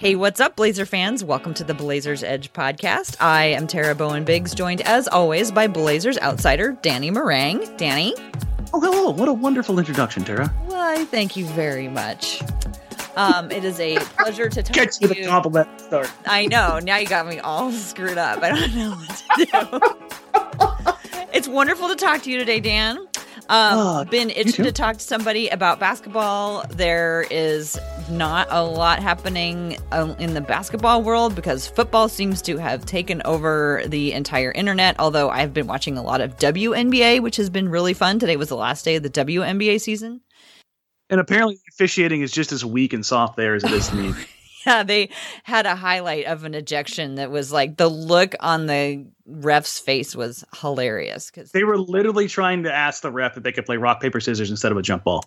Hey, what's up, Blazer fans? Welcome to the Blazers Edge podcast. I am Tara Bowen Biggs, joined as always by Blazers outsider Danny Marang. Danny? Oh, hello. What a wonderful introduction, Tara. Why, thank you very much. Um, it is a pleasure to talk Catch to with you. a compliment start. I know. Now you got me all screwed up. I don't know what to do. it's wonderful to talk to you today, Dan. Um, been itching to talk to somebody about basketball. There is not a lot happening um, in the basketball world because football seems to have taken over the entire internet. Although I've been watching a lot of WNBA, which has been really fun. Today was the last day of the WNBA season. And apparently, officiating is just as weak and soft there as it is to me. Yeah, they had a highlight of an ejection that was like the look on the ref's face was hilarious because They were literally trying to ask the ref if they could play rock paper scissors instead of a jump ball.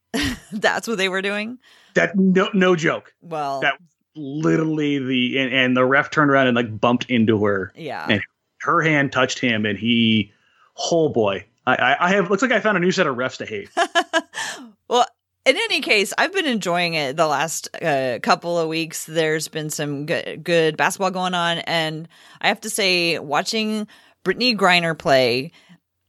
that's what they were doing. That no no joke. Well, That literally the and, and the ref turned around and like bumped into her. yeah. And her hand touched him, and he, oh boy, I I, I have looks like I found a new set of refs to hate. in any case, I've been enjoying it the last uh, couple of weeks. There's been some good, good basketball going on, and I have to say, watching Brittney Griner play,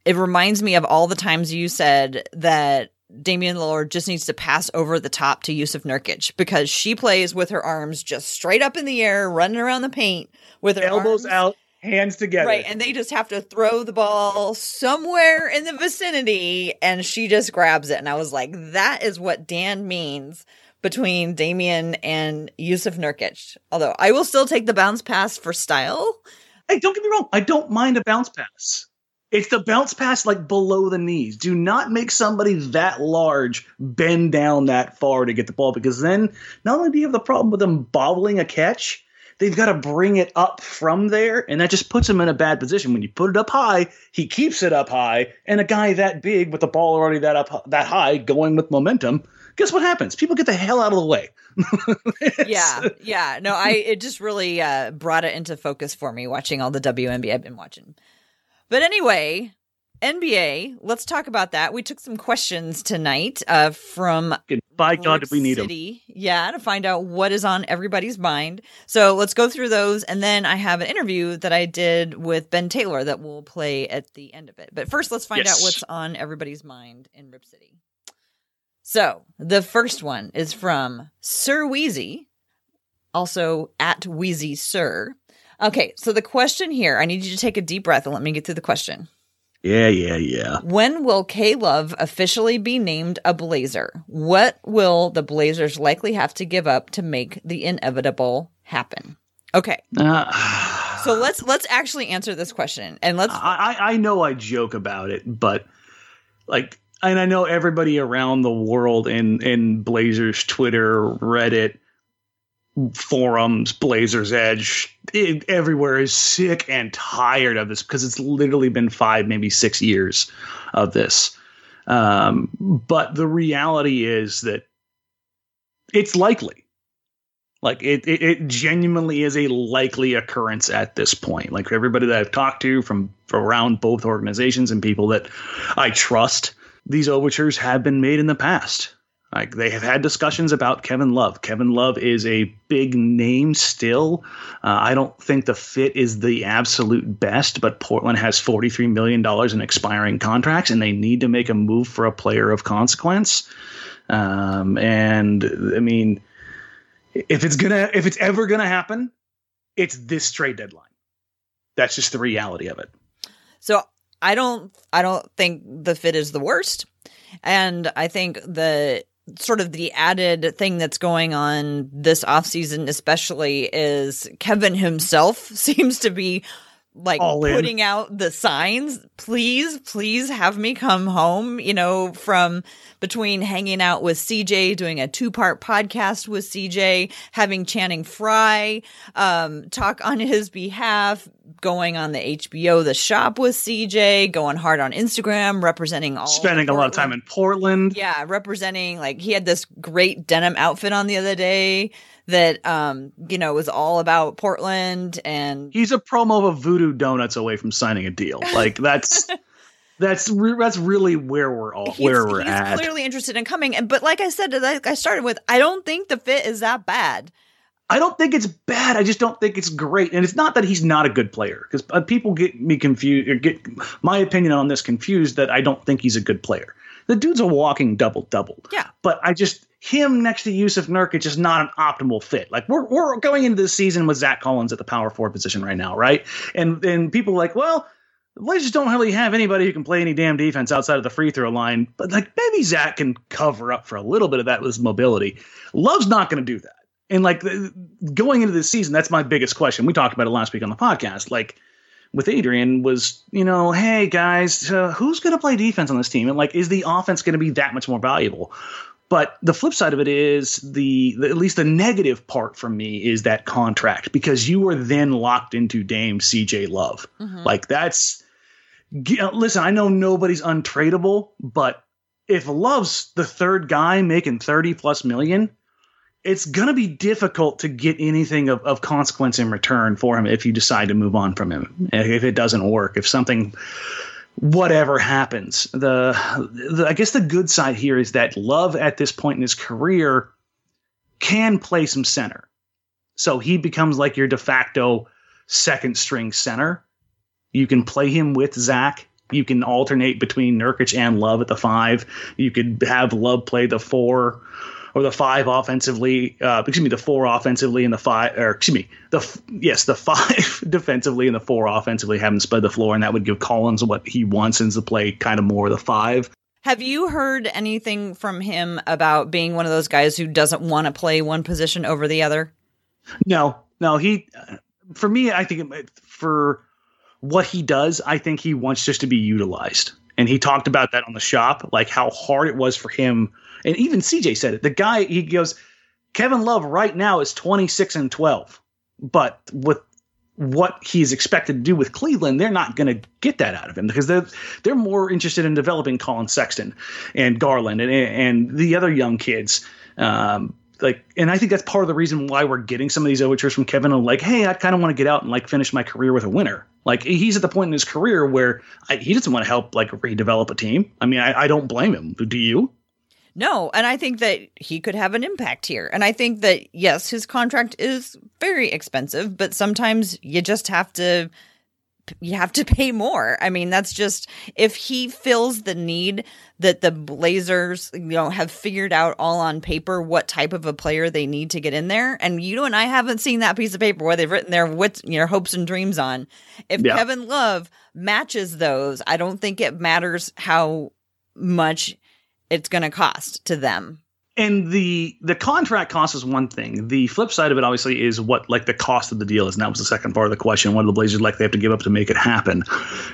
it reminds me of all the times you said that Damian Lillard just needs to pass over the top to Yusuf Nurkic because she plays with her arms just straight up in the air, running around the paint with her Elbows arms- out, hands together. Right, and they just have to throw the ball somewhere in the vicinity, and she just grabs it. And I was like, that is what Dan means between Damian and Yusuf Nurkic. Although I will still take the bounce pass for style. Hey, don't get me wrong. I don't mind a bounce pass. It's the bounce pass like below the knees. Do not make somebody that large bend down that far to get the ball because then not only do you have the problem with them bobbling a catch, they've got to bring it up from there, and that just puts him in a bad position. When you put it up high, he keeps it up high, and a guy that big with the ball already that up that high going with momentum, guess what happens? People get the hell out of the way. Yeah, yeah. No, I it just really uh, brought it into focus for me watching all the WNBA I've been watching. But anyway, NBA, let's talk about that. We took some questions tonight uh, from By God, Rip we need? City. Yeah, to find out what is on everybody's mind. So let's go through those. And then I have an interview that I did with Ben Taylor that we'll play at the end of it. But first, let's find Yes. out what's on everybody's mind in Rip City. So the first one is from Sir Wheezy, also at Wheezy Sir. Okay, so the question here, I need you to take a deep breath and let me get through the question. Yeah, yeah, yeah. When will K Love officially be named a Blazer? What will the Blazers likely have to give up to make the inevitable happen? Okay, Uh, so let's let's actually answer this question and let's I, I I know I joke about it, but like, and I know everybody around the world in in Blazers Twitter, Reddit, forums, Blazers Edge, it, everywhere is sick and tired of this because it's literally been five, maybe six years of this. Um, but the reality is that it's likely. Like it, it, it genuinely is a likely occurrence at this point. Like everybody that I've talked to from around both organizations and people that I trust, these overtures have been made in the past. Like they have had discussions about Kevin Love. Kevin Love is a big name still. Uh, I don't think the fit is the absolute best, but Portland has $43 million in expiring contracts and they need to make a move for a player of consequence. Um, and I mean, if it's gonna, if it's ever gonna happen, it's this trade deadline. That's just the reality of it. So I don't I don't think the fit is the worst. And I think the sort of the added thing that's going on this offseason especially is Kevin himself seems to be like All in. putting out the signs please please have me come home you know from between hanging out with cj doing a two-part podcast with cj having channing frye um, talk on his behalf going on the hbo the shop with cj going hard on instagram representing all Spending a lot of time in Portland. yeah, representing like he had this great denim outfit on the other day that um you know was all about Portland and He's a promo of Voodoo Donuts away from signing a deal. Like that's that's re- that's really where we're all he's, where we're he's at. clearly interested in coming and but like I said like I started with I don't think the fit is that bad. I don't think it's bad. I just don't think it's great. And it's not that he's not a good player because uh, people get me confused or get my opinion on this confused that I don't think he's a good player. The dude's a walking double double. Yeah. But I just him next to Yusuf Nurkic is just not an optimal fit. Like we're we're going into this season with Zach Collins at the power forward position right now, right? And and people like, well, the Blazers don't really have anybody who can play any damn defense outside of the free throw line. But like maybe Zach can cover up for a little bit of that with his mobility. Love's not going to do that. And like going into this season, that's my biggest question. We talked about it last week on the podcast. Like with Adrian was, you know, hey guys, uh, who's going to play defense on this team? And like, is the offense going to be that much more valuable? But the flip side of it is the, the at least the negative part for me is that contract because you were then locked into Dame CJ Love. Like that's g- uh, listen, I know nobody's untradeable, but if Love's the third guy making 30 plus million, it's going to be difficult to get anything of, of consequence in return for him if you decide to move on from him. If it doesn't work, if something, whatever happens, the, the I guess the good side here is that Love at this point in his career can play some center. So he becomes like your de facto second string center. You can play him with Zach. You can alternate between Nurkic and Love at the five. You could have Love play the four or the five offensively. Uh, excuse me, the four offensively and the five, or excuse me, the yes, the five defensively and the four offensively. haven't spread the floor, and that would give Collins what he wants and to play kind of more of the five. Have you heard anything from him about being one of those guys who doesn't want to play one position over the other? No, no, he. For me, I think it- for what he does, I think he wants just to be utilized. And he talked about that on the shop, like how hard it was for him. And even CJ said it. The guy, he goes, Kevin Love right now is 26 and 12. But with what he's expected to do with Cleveland, they're not going to get that out of him because they're they're more interested in developing Collin Sexton and Garland and and the other young kids. Um, like, and I think that's part of the reason why we're getting some of these overtures from Kevin. Of like, hey, I kind of want to get out and like finish my career with a winner. Like, he's at the point in his career where I, he doesn't want to help like redevelop a team. I mean, I, I don't blame him. Do you? No, and I think that he could have an impact here. And I think that yes, his contract is very expensive, but sometimes you just have to you have to pay more. I mean, that's just if he fills the need that the Blazers, you know, have figured out all on paper what type of a player they need to get in there. And you and I haven't seen that piece of paper where they've written their what you know hopes and dreams on. If Yeah. Kevin Love matches those, I don't think it matters how much it's going to cost to them. and the the contract cost is one thing. The flip side of it, obviously, is what like the cost of the deal is, and that was the second part of the question. What do the Blazers like they have to give up to make it happen?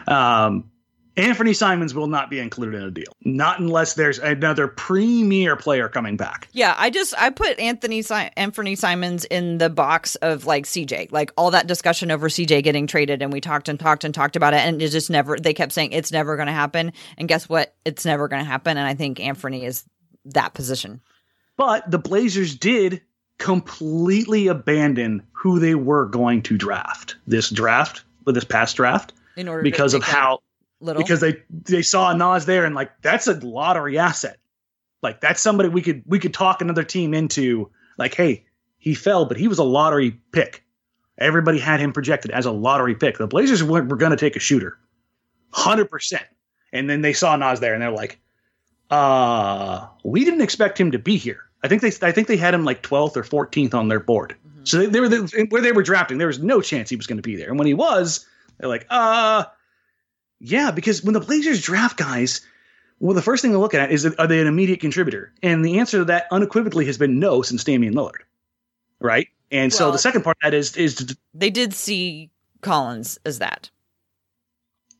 Um, Anthony Simons will not be included in a deal, not unless there's another premier player coming back. Yeah, I just I put Anthony si- Anthony Simons in the box of like CJ, like all that discussion over CJ getting traded, and we talked and talked and talked about it, and it just never. They kept saying it's never going to happen, and guess what? It's never going to happen, and I think Anthony is that position. But the Blazers did completely abandon who they were going to draft this draft, this past draft, In order because of how little because they they saw Nas there and like that's a lottery asset. Like that's somebody we could we could talk another team into. Like, hey, he fell, but he was a lottery pick. Everybody had him projected as a lottery pick. The Blazers were, were going to take a shooter, hundred percent. And then they saw Nas there, and they're like, "Uh, we didn't expect him to be here." I think they I think they had him like twelfth or fourteenth on their board. So they, they were the, where they were drafting. There was no chance he was going to be there. And when he was, they're like, "Uh." Yeah, because when the Blazers draft guys, well, the first thing to look at is are they an immediate contributor? And the answer to that unequivocally has been no since Damian Lillard, right? And so the second part of that is is they did see Collins as that?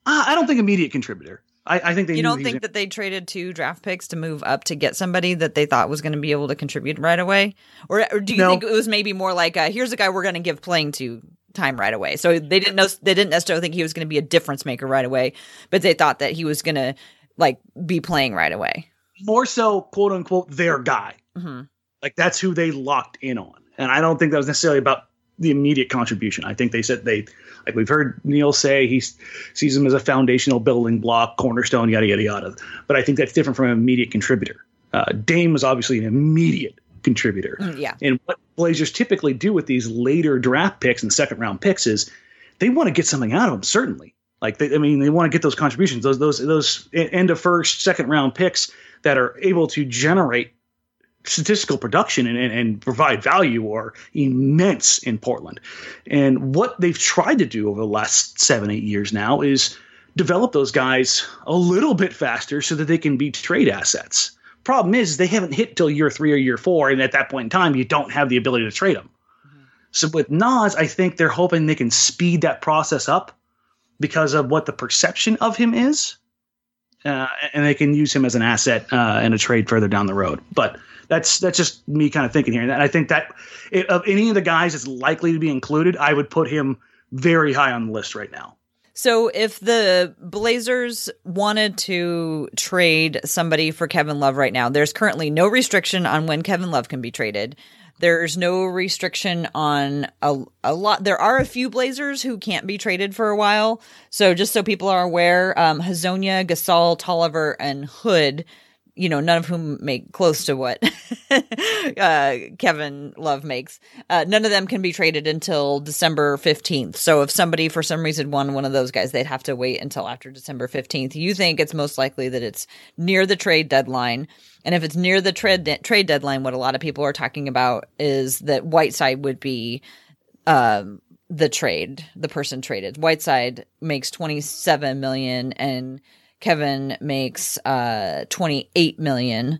Uh, I don't think immediate contributor. I, I think they. You don't think that they traded two draft picks to move up to get somebody that they thought was going to be able to contribute right away, or, or do you No. think it was maybe more like, uh, here's a guy we're going to give playing to time right away? So they didn't know they didn't necessarily think he was going to be a difference maker right away, but they thought that he was going to like be playing right away. more so quote unquote their guy. hmm Like that's who they locked in on. And I don't think that was necessarily about the immediate contribution. I think they said they, like we've heard Neil say, he sees him as a foundational building block, cornerstone, yada, yada, yada. But I think that's different from an immediate contributor. Uh, Dame was obviously an immediate contributor. Mm, yeah. And what Blazers typically do with these later draft picks and second round picks is they want to get something out of them, certainly. Like they, I mean, they want to get those contributions, those those those end of first, second round picks that are able to generate statistical production and, and, and provide value are immense in Portland. And what they've tried to do over the last seven, eight years now is develop those guys a little bit faster so that they can be trade assets. Problem is, they haven't hit till year three or year four, and at that point in time, you don't have the ability to trade them. So with Nas, I think they're hoping they can speed that process up because of what the perception of him is, uh, and they can use him as an asset uh, in a trade further down the road. But that's that's just me kind of thinking here, and I think that i of any of the guys that's likely to be included, I would put him very high on the list right now. So if the Blazers wanted to trade somebody for Kevin Love right now, there's currently no restriction on when Kevin Love can be traded. There's no restriction on a, a lot. There are a few Blazers who can't be traded for a while. So just so people are aware, um, Hezonja, Gasol, Tolliver, and Hood, you know, none of whom make close to what uh, Kevin Love makes. Uh, none of them can be traded until December 15th. So if somebody for some reason won one of those guys, they'd have to wait until after December 15th. You think it's most likely that it's near the trade deadline. And if it's near the trade de- trade deadline, what a lot of people are talking about is that Whiteside would be um, the trade, the person traded. Whiteside makes 27 million and Kevin makes uh 28 million.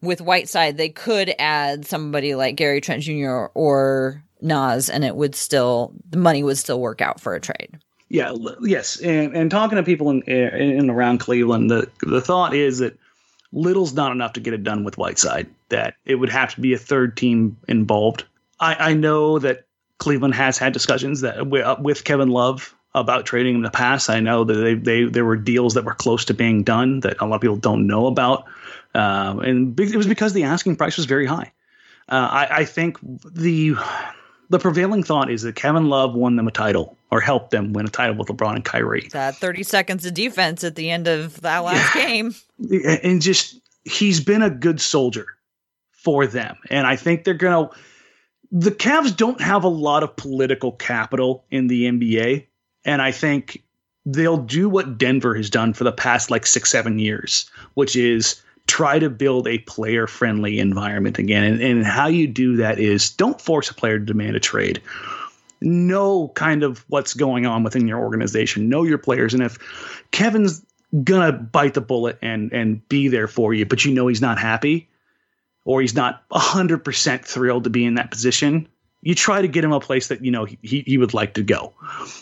With Whiteside, they could add somebody like Gary Trent Jr. or Nas, and it would still the money would still work out for a trade. Yeah, yes, and and talking to people in in around Cleveland, the the thought is that little's not enough to get it done with Whiteside. That it would have to be a third team involved. I I know that Cleveland has had discussions that uh, with Kevin Love about trading in the past. I know that they they there were deals that were close to being done that a lot of people don't know about, um, and it was because the asking price was very high. Uh, I, I think the the prevailing thought is that Kevin Love won them a title or helped them win a title with LeBron and Kyrie. That 30 seconds of defense at the end of that last game. And just he's been a good soldier for them. And I think they're going to the Cavs don't have a lot of political capital in the NBA, and I think they'll do what Denver has done for the past like 6-7 years, which is try to build a player friendly environment again. And, and how you do that is don't force a player to demand a trade. Know kind of what's going on within your organization. Know your players. And if Kevin's gonna bite the bullet and and be there for you, but you know he's not happy or he's not 100% thrilled to be in that position, you try to get him a place that you know he, he would like to go.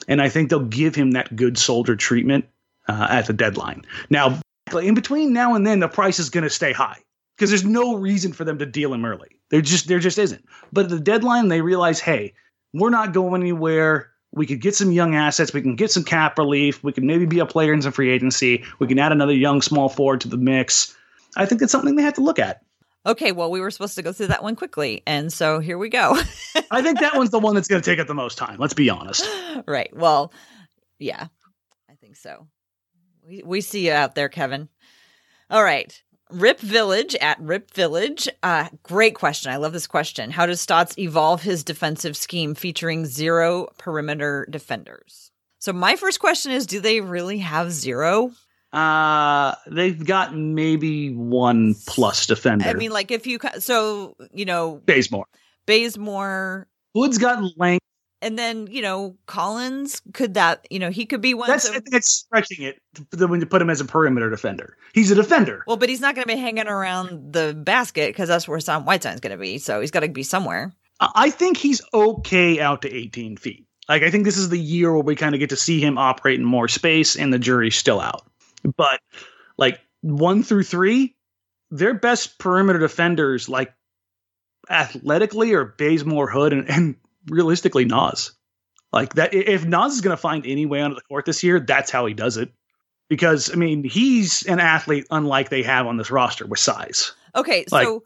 And I think they'll give him that good soldier treatment uh, at the deadline. Now, in between now and then, the price is going to stay high because there's no reason for them to deal him early. There just there just isn't. But at the deadline, they realize, hey, we're not going anywhere. We could get some young assets. We can get some cap relief. We can maybe be a player in some free agency. We can add another young small forward to the mix. I think that's something they have to look at. Okay, well, we were supposed to go through that one quickly. And so here we go. I think that one's the one that's going to take up the most time. Let's be honest. right. Well, yeah, I think so. We, we see you out there, Kevin. All right. Rip Village at Rip Village. Uh, great question. I love this question. How does Stotts evolve his defensive scheme featuring zero perimeter defenders? So, my first question is do they really have zero? Uh, they've got maybe one plus defender. I mean, like, if you, so, you know, Bazemore, Bazemore, Hood's got length. and then, you know, Collins, could that, you know, he could be one. That's so- I think it's stretching it when you put him as a perimeter defender. He's a defender. Well, but he's not going to be hanging around the basket because that's where Sam Whiteside's going to be. So he's got to be somewhere. I I think he's okay out to 18 feet. Like I think this is the year where we kind of get to see him operate in more space, and the jury's still out. But like one through three, their best perimeter defenders, like athletically, are Bazemore Hood and, and realistically Nas. Like that, if Nas is going to find any way onto the court this year, that's how he does it. Because I mean, he's an athlete unlike they have on this roster with size. Okay, Like- so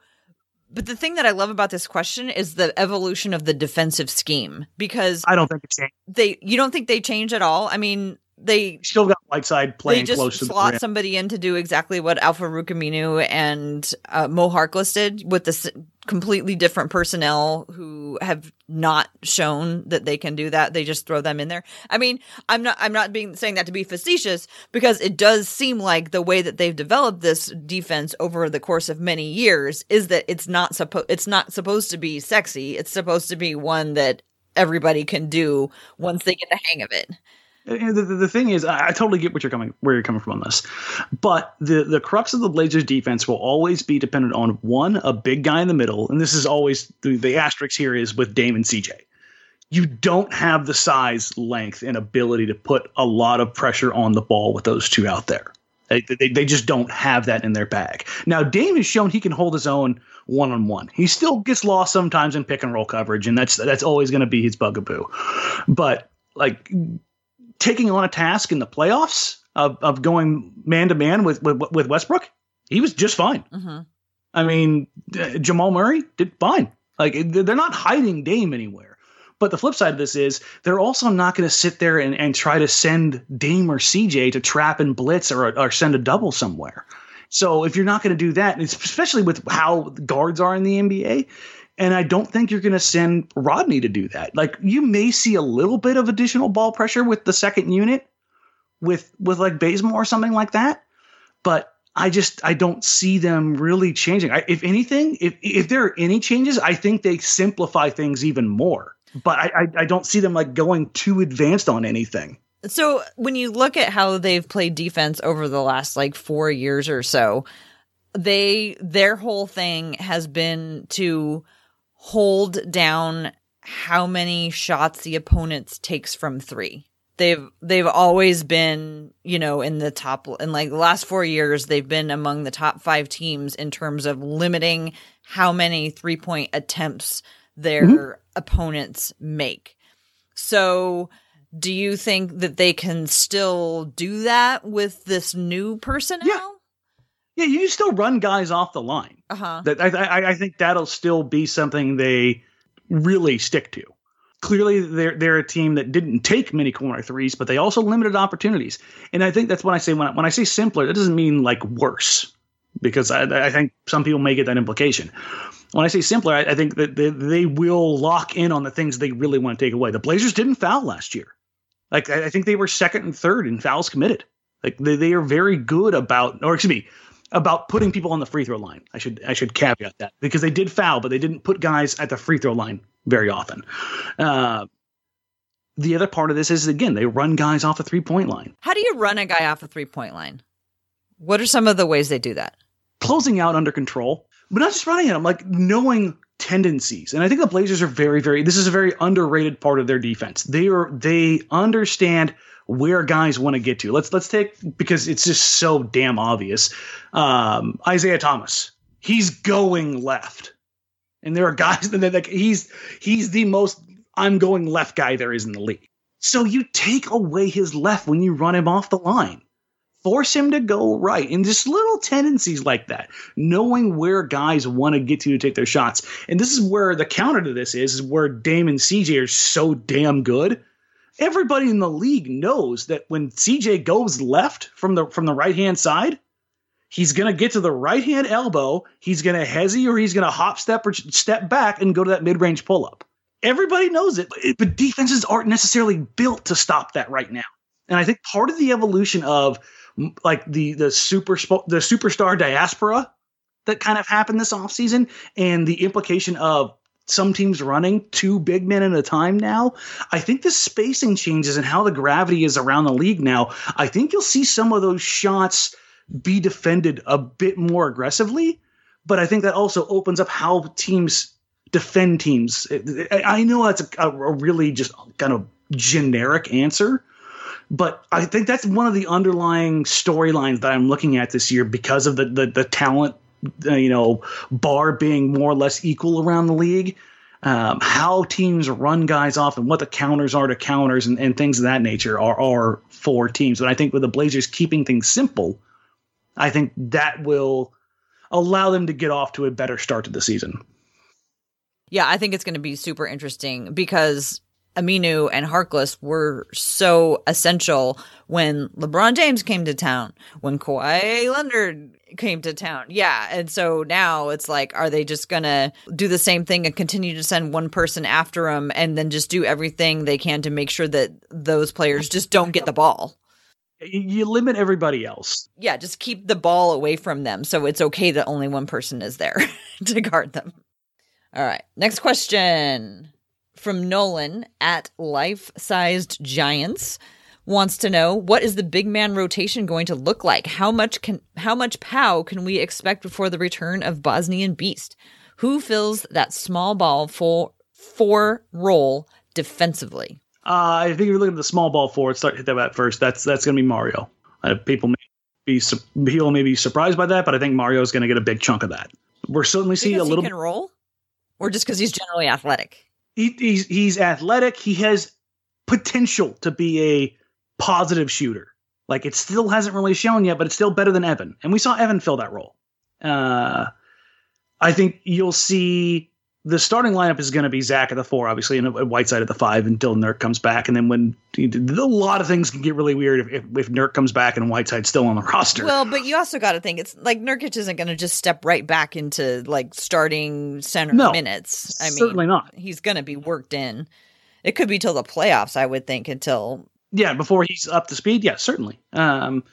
but the thing that I love about this question is the evolution of the defensive scheme because I don't think it's they you don't think they change at all. I mean, they still got Whiteside playing they close just slot somebody in to do exactly what Al-Farouq Aminu and uh, Mo Harkless did with this completely different personnel who have not shown that they can do that. They just throw them in there. I mean, I'm not I'm not being saying that to be facetious because it does seem like the way that they've developed this defense over the course of many years is that it's not supposed it's not supposed to be sexy. It's supposed to be one that everybody can do once they get the hang of it. The, the thing is, I, I totally get what you're coming where you're coming from on this, but the the crux of the Blazers defense will always be dependent on one a big guy in the middle, and this is always the, the asterisk here is with Dame and CJ. You don't have the size, length, and ability to put a lot of pressure on the ball with those two out there. They, they, they just don't have that in their bag. Now, Dame has shown he can hold his own one on one. He still gets lost sometimes in pick and roll coverage, and that's that's always going to be his bugaboo. But like taking on a task in the playoffs of, of going man to man with with with Westbrook, he was just fine. hmm I mean, uh, Jamal Murray did fine. Like they're not hiding Dame anywhere. But the flip side of this is they're also not going to sit there and, and try to send Dame or CJ to trap and blitz or, or send a double somewhere. So if you're not going to do that, especially with how guards are in the NBA, and I don't think you're going to send Rodney to do that. Like you may see a little bit of additional ball pressure with the second unit, with with like Bazemore or something like that, but I just I don't see them really changing. I, if anything, if if there are any changes, I think they simplify things even more. But I, I I don't see them like going too advanced on anything. So when you look at how they've played defense over the last like four years or so, they their whole thing has been to hold down how many shots the opponent takes from three. They've they've always been, you know, in the top in like the last four years, they've been among the top five teams in terms of limiting how many three point attempts their mm-hmm. opponents make. So do you think that they can still do that with this new personnel? Yeah. Yeah, you still run guys off the line. Uh huh. That I, I I think that'll still be something they really stick to. Clearly, they're they're a team that didn't take many corner threes, but they also limited opportunities. And I think that's when I say when I, when I say simpler, that doesn't mean like worse, because I, I think some people may get that implication. When I say simpler, I, I think that they, they will lock in on the things they really want to take away. The Blazers didn't foul last year. Like I, I think they were second and third in fouls committed. Like they, they are very good about, or excuse me, about putting people on the free throw line. I should I should caveat that because they did foul, but they didn't put guys at the free throw line very often. Uh, the other part of this is again they run guys off the three point line, How do you run a guy off a three point line? What are some of the ways they do that? closing out under control, but not just running at them, like knowing tendencies. And I think the Blazers are very very. This is a very underrated part of their defense. They are they understand where guys want to get to. Let's let's take because it's just so damn obvious. Um, Isaiah Thomas, he's going left, and there are guys that like he's he's the most I'm going left guy there is in the league. So you take away his left when you run him off the line. Force him to go right. And just little tendencies like that, knowing where guys want to get to to take their shots. And this is where the counter to this is, is where Dame and CJ are so damn good everybody in the league knows that when CJ goes left from the from the right hand side, he's gonna get to the right hand elbow, he's gonna hezzy or he's gonna hop step or step back and go to that mid range pull up. Everybody knows it, but, but defenses aren't necessarily built to stop that right now. And I think part of the evolution of like the the super the superstar diaspora that kind of happened this offseason and the implication of some teams running two big men at a time now. I think the spacing changes and how the gravity is around the league now. I think you'll see some of those shots be defended a bit more aggressively, but I think that also opens up how teams defend teams. I know that's a, a really just kind of generic answer. But I think that's one of the underlying storylines that I'm looking at this year because of the the, the talent, uh, you know, bar being more or less equal around the league. Um, how teams run guys off and what the counters are to counters and, and things of that nature are, are for teams. But I think with the Blazers keeping things simple, I think that will allow them to get off to a better start to the season. Yeah, I think it's going to be super interesting because Aminu and Harkless were so essential when LeBron James came to town, when Kawhi Leonard came to town. Yeah. And so now it's like, are they just going to do the same thing and continue to send one person after them and then just do everything they can to make sure that those players just don't get the ball? You limit everybody else. Yeah, just keep the ball away from them. So it's okay that only one person is there to guard them. All right. Next question from Nolan at Life Sized Giants wants to know what is the big man rotation going to look like? How much can how much Pau can we expect before the return of Bosnian Beast? Who fills that small ball for four role defensively? Uh, I think if you're looking at the small ball forward. Start hit that at first. That's that's going to be Mario. Uh, people may be people may be surprised by that, but I think Mario is going to get a big chunk of that. We're certainly seeing a little. He can roll, or just because he's generally athletic. He, he's he's athletic. He has potential to be a positive shooter. Like it still hasn't really shown yet, but it's still better than Evan. And we saw Evan fill that role. Uh, I think you'll see the starting lineup is going to be Zach at the four, obviously, and Whiteside at the five until Nurk comes back. And then when a lot of things can get really weird if, if, if Nurk comes back and Whiteside's still on the roster. Well, but you also got to think it's like Nurkic isn't going to just step right back into like starting center no, minutes. I mean, certainly not. He's going to be worked in. It could be till the playoffs, I would think, until yeah, before he's up to speed. Yeah, certainly. Um,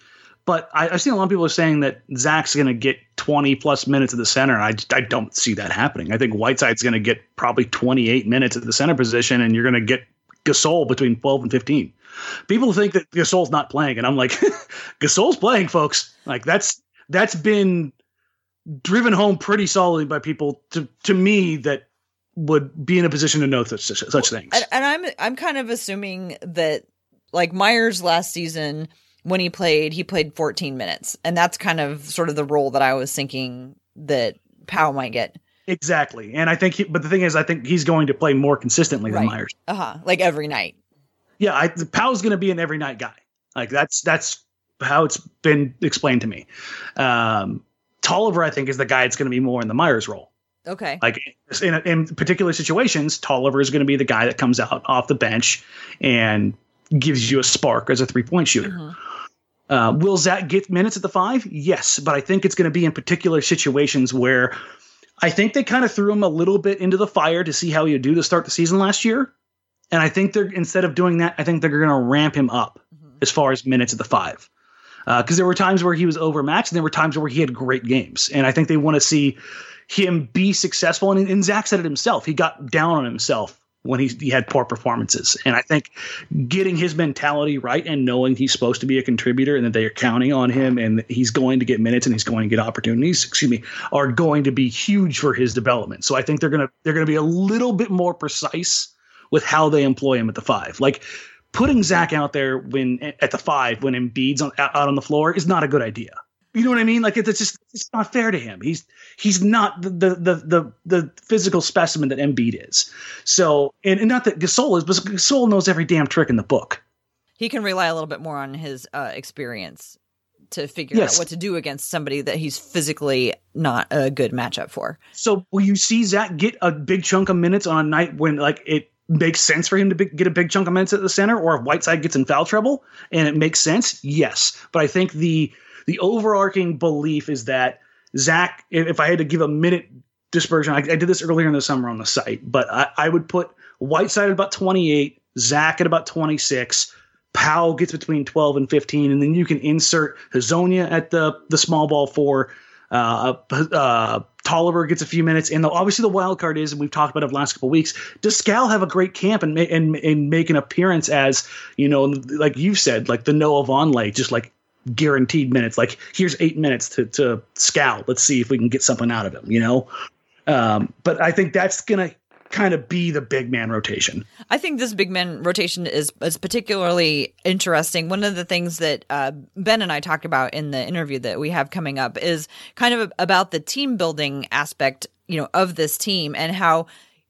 but I, have seen a lot of people are saying that Zach's going to get 20 plus minutes at the center. I, I don't see that happening. I think Whiteside's going to get probably 28 minutes at the center position, and you're going to get Gasol between 12 and 15. People think that Gasol's not playing, and I'm like, Gasol's playing, folks. Like that's that's been driven home pretty solidly by people to to me that would be in a position to know such such things. And, and I'm I'm kind of assuming that like Meyers last season when he played, he played 14 minutes. And that's kind of sort of the role that I was thinking that Powell might get. Exactly. And I think, he, but the thing is, I think he's going to play more consistently right. than Meyers. Uh huh. Like every night. Yeah. I, Powell's going to be an every night guy. Like that's, that's how it's been explained to me. Um, Tolliver, I think, is the guy that's going to be more in the Meyers role. Okay. Like in, in particular situations, Tolliver is going to be the guy that comes out off the bench and gives you a spark as a three point shooter. Mm-hmm. Uh, will Zach get minutes at the five? Yes, but I think it's going to be in particular situations where I think they kind of threw him a little bit into the fire to see how he would do to start the season last year. And I think they're instead of doing that, I think they're going to ramp him up mm-hmm. as far as minutes at the five. Because uh, there were times where he was overmatched, and there were times where he had great games. And I think they want to see him be successful. And, and Zach said it himself; he got down on himself when he, he had poor performances. And I think getting his mentality right and knowing he's supposed to be a contributor and that they are counting on him and he's going to get minutes and he's going to get opportunities, excuse me, are going to be huge for his development. So I think they're gonna they're gonna be a little bit more precise with how they employ him at the five. Like putting Zach out there when at the five when Embiid's on, out on the floor is not a good idea. You know what I mean? Like it's just it's not fair to him. He's he's not the the the the, the physical specimen that Embiid is. So and, and not that Gasol is, but Gasol knows every damn trick in the book. He can rely a little bit more on his uh, experience to figure yes. out what to do against somebody that he's physically not a good matchup for. So will you see Zach get a big chunk of minutes on a night when like it makes sense for him to be, get a big chunk of minutes at the center, or if Whiteside gets in foul trouble and it makes sense? Yes, but I think the the overarching belief is that Zach, if I had to give a minute dispersion, I, I did this earlier in the summer on the site, but I, I would put Whiteside at about 28, Zach at about 26. Powell gets between 12 and 15, and then you can insert Hezonja at the the small ball four. Uh, uh, Tolliver gets a few minutes, and the, obviously the wild card is, and we've talked about it the last couple weeks. Does Skal have a great camp and, and and make an appearance as you know, like you've said, like the Noah Vonleh, just like guaranteed minutes. Like here's eight minutes to to scout. Let's see if we can get something out of him. You know. Um, but I think that's gonna kind of be the big man rotation. I think this big man rotation is is particularly interesting. One of the things that uh, Ben and I talked about in the interview that we have coming up is kind of about the team building aspect, you know, of this team and how,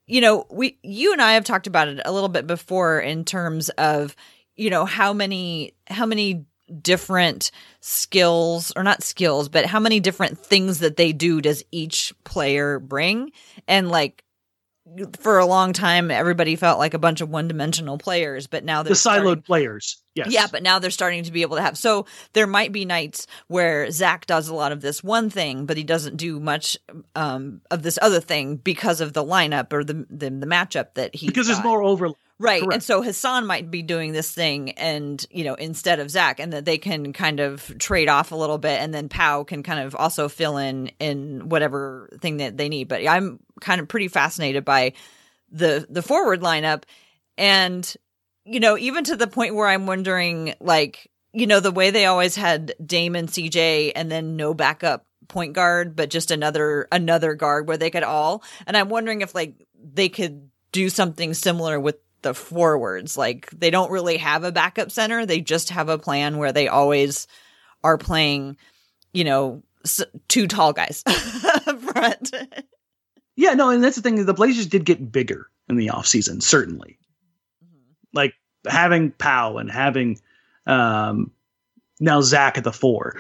you know, we you and I have talked about it a little bit before in terms of, you know, how many how many different skills or not skills, but how many different things that they do does each player bring and like for a long time everybody felt like a bunch of one-dimensional players but now they're the siloed starting- players. Yes. yeah but now they're starting to be able to have so there might be nights where zach does a lot of this one thing but he doesn't do much um, of this other thing because of the lineup or the the, the matchup that he because there's more overlap. Right. Correct. And so Hassan might be doing this thing and, you know, instead of Zach and that they can kind of trade off a little bit and then Pau can kind of also fill in in whatever thing that they need. But I'm kind of pretty fascinated by the the forward lineup and you know, even to the point where I'm wondering like, you know, the way they always had Dame and CJ and then no backup point guard, but just another another guard where they could all and I'm wondering if like they could do something similar with the forwards. Like they don't really have a backup center. They just have a plan where they always are playing, you know, s- two tall guys front. Yeah, no, and that's the thing. The Blazers did get bigger in the offseason, certainly. Like having Powell and having um, now Zach at the four,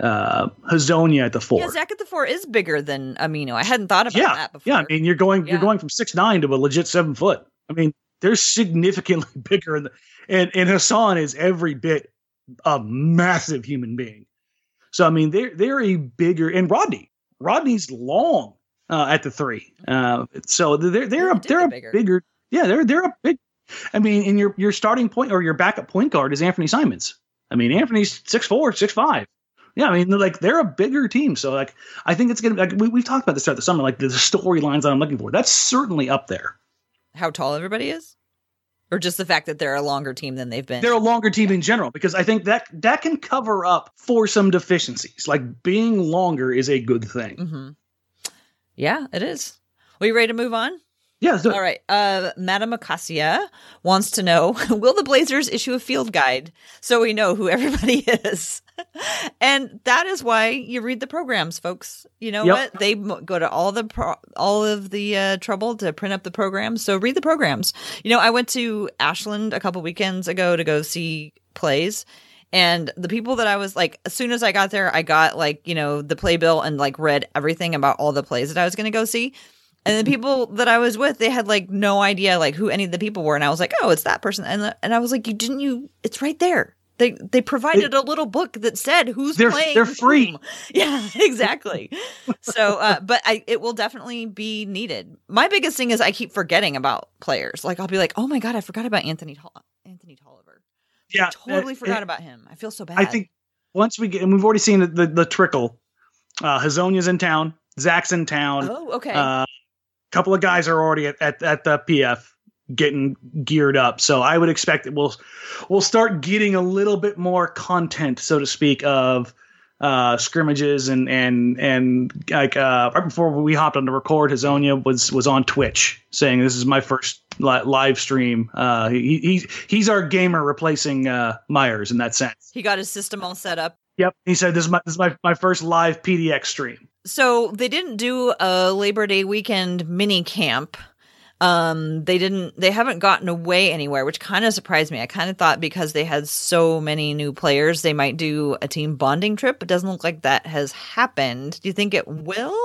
uh, Hezonja at the four. yeah, Zach at the four is bigger than Aminu. I hadn't thought about yeah, that before. yeah. I mean, you're going Yeah. you're going from six nine to a legit seven foot. I mean, they're significantly bigger, the, and and Hassan is every bit a massive human being. So I mean, they're they're a bigger and Rodney. Rodney's long uh, at the three. Uh, so they're they're a they're a bigger. bigger. Yeah, they're they're a big. I mean, and your your starting point or your backup point guard is Anthony Simons. I mean, Anthony's six four, six five. Yeah, I mean, they're like they're a bigger team. So like, I think it's gonna. Like, we, we've talked about this throughout the summer. Like the storylines that I'm looking for. That's certainly up there. How tall everybody is? Or just the fact that they're a longer team than they've been. They're a longer team in general because I think that that can cover up for some deficiencies. Like being longer is a good thing. hmm Yeah, it is. Are you ready to move on? Yeah. All right. Uh, Madam Acacia wants to know Will the Blazers issue a field guide so we know who everybody is? And that is why you read the programs, folks. You know Yep. what? They go to all the pro- all of the uh, trouble to print up the programs. So read the programs. You know, I went to Ashland a couple weekends ago to go see plays. And the people that I was like, as soon as I got there, I got like, you know, the playbill and like read everything about all the plays that I was going to go see. And the people that I was with, they had like no idea like who any of the people were, and I was like, "Oh, it's that person." And and I was like, "You didn't you? It's right there. They they provided a little book that said who's They're- playing. they're free. whom." Yeah, exactly. so, uh, but I it will definitely be needed. My biggest thing is I keep forgetting about players. Like I'll be like, "Oh my god, I forgot about Anthony Tol- Anthony Tolliver. yeah. Totally uh, forgot uh, about him. I feel so bad." I think once we get, and we've already seen the the, the trickle. Uh, Hezonja's in town. Zach's in town. Oh, okay. A couple of guys are already at, at, at the PF getting geared up. So I would expect that we'll we'll start getting a little bit more content, so to speak, of uh, scrimmages and and and like uh, right before we hopped on to record, Hezonja was was on Twitch saying this is my first li- live stream. Uh, he, he he's our gamer replacing uh, Meyers in that sense. he got his system all set up. Yep, he said this is my this is my, my first live PDX stream. so they didn't do a Labor Day weekend mini camp. Um, they didn't. They haven't gotten away anywhere, which kind of surprised me. I kind of thought because they had so many new players, they might do a team bonding trip. It doesn't look like that has happened. Do you think it will?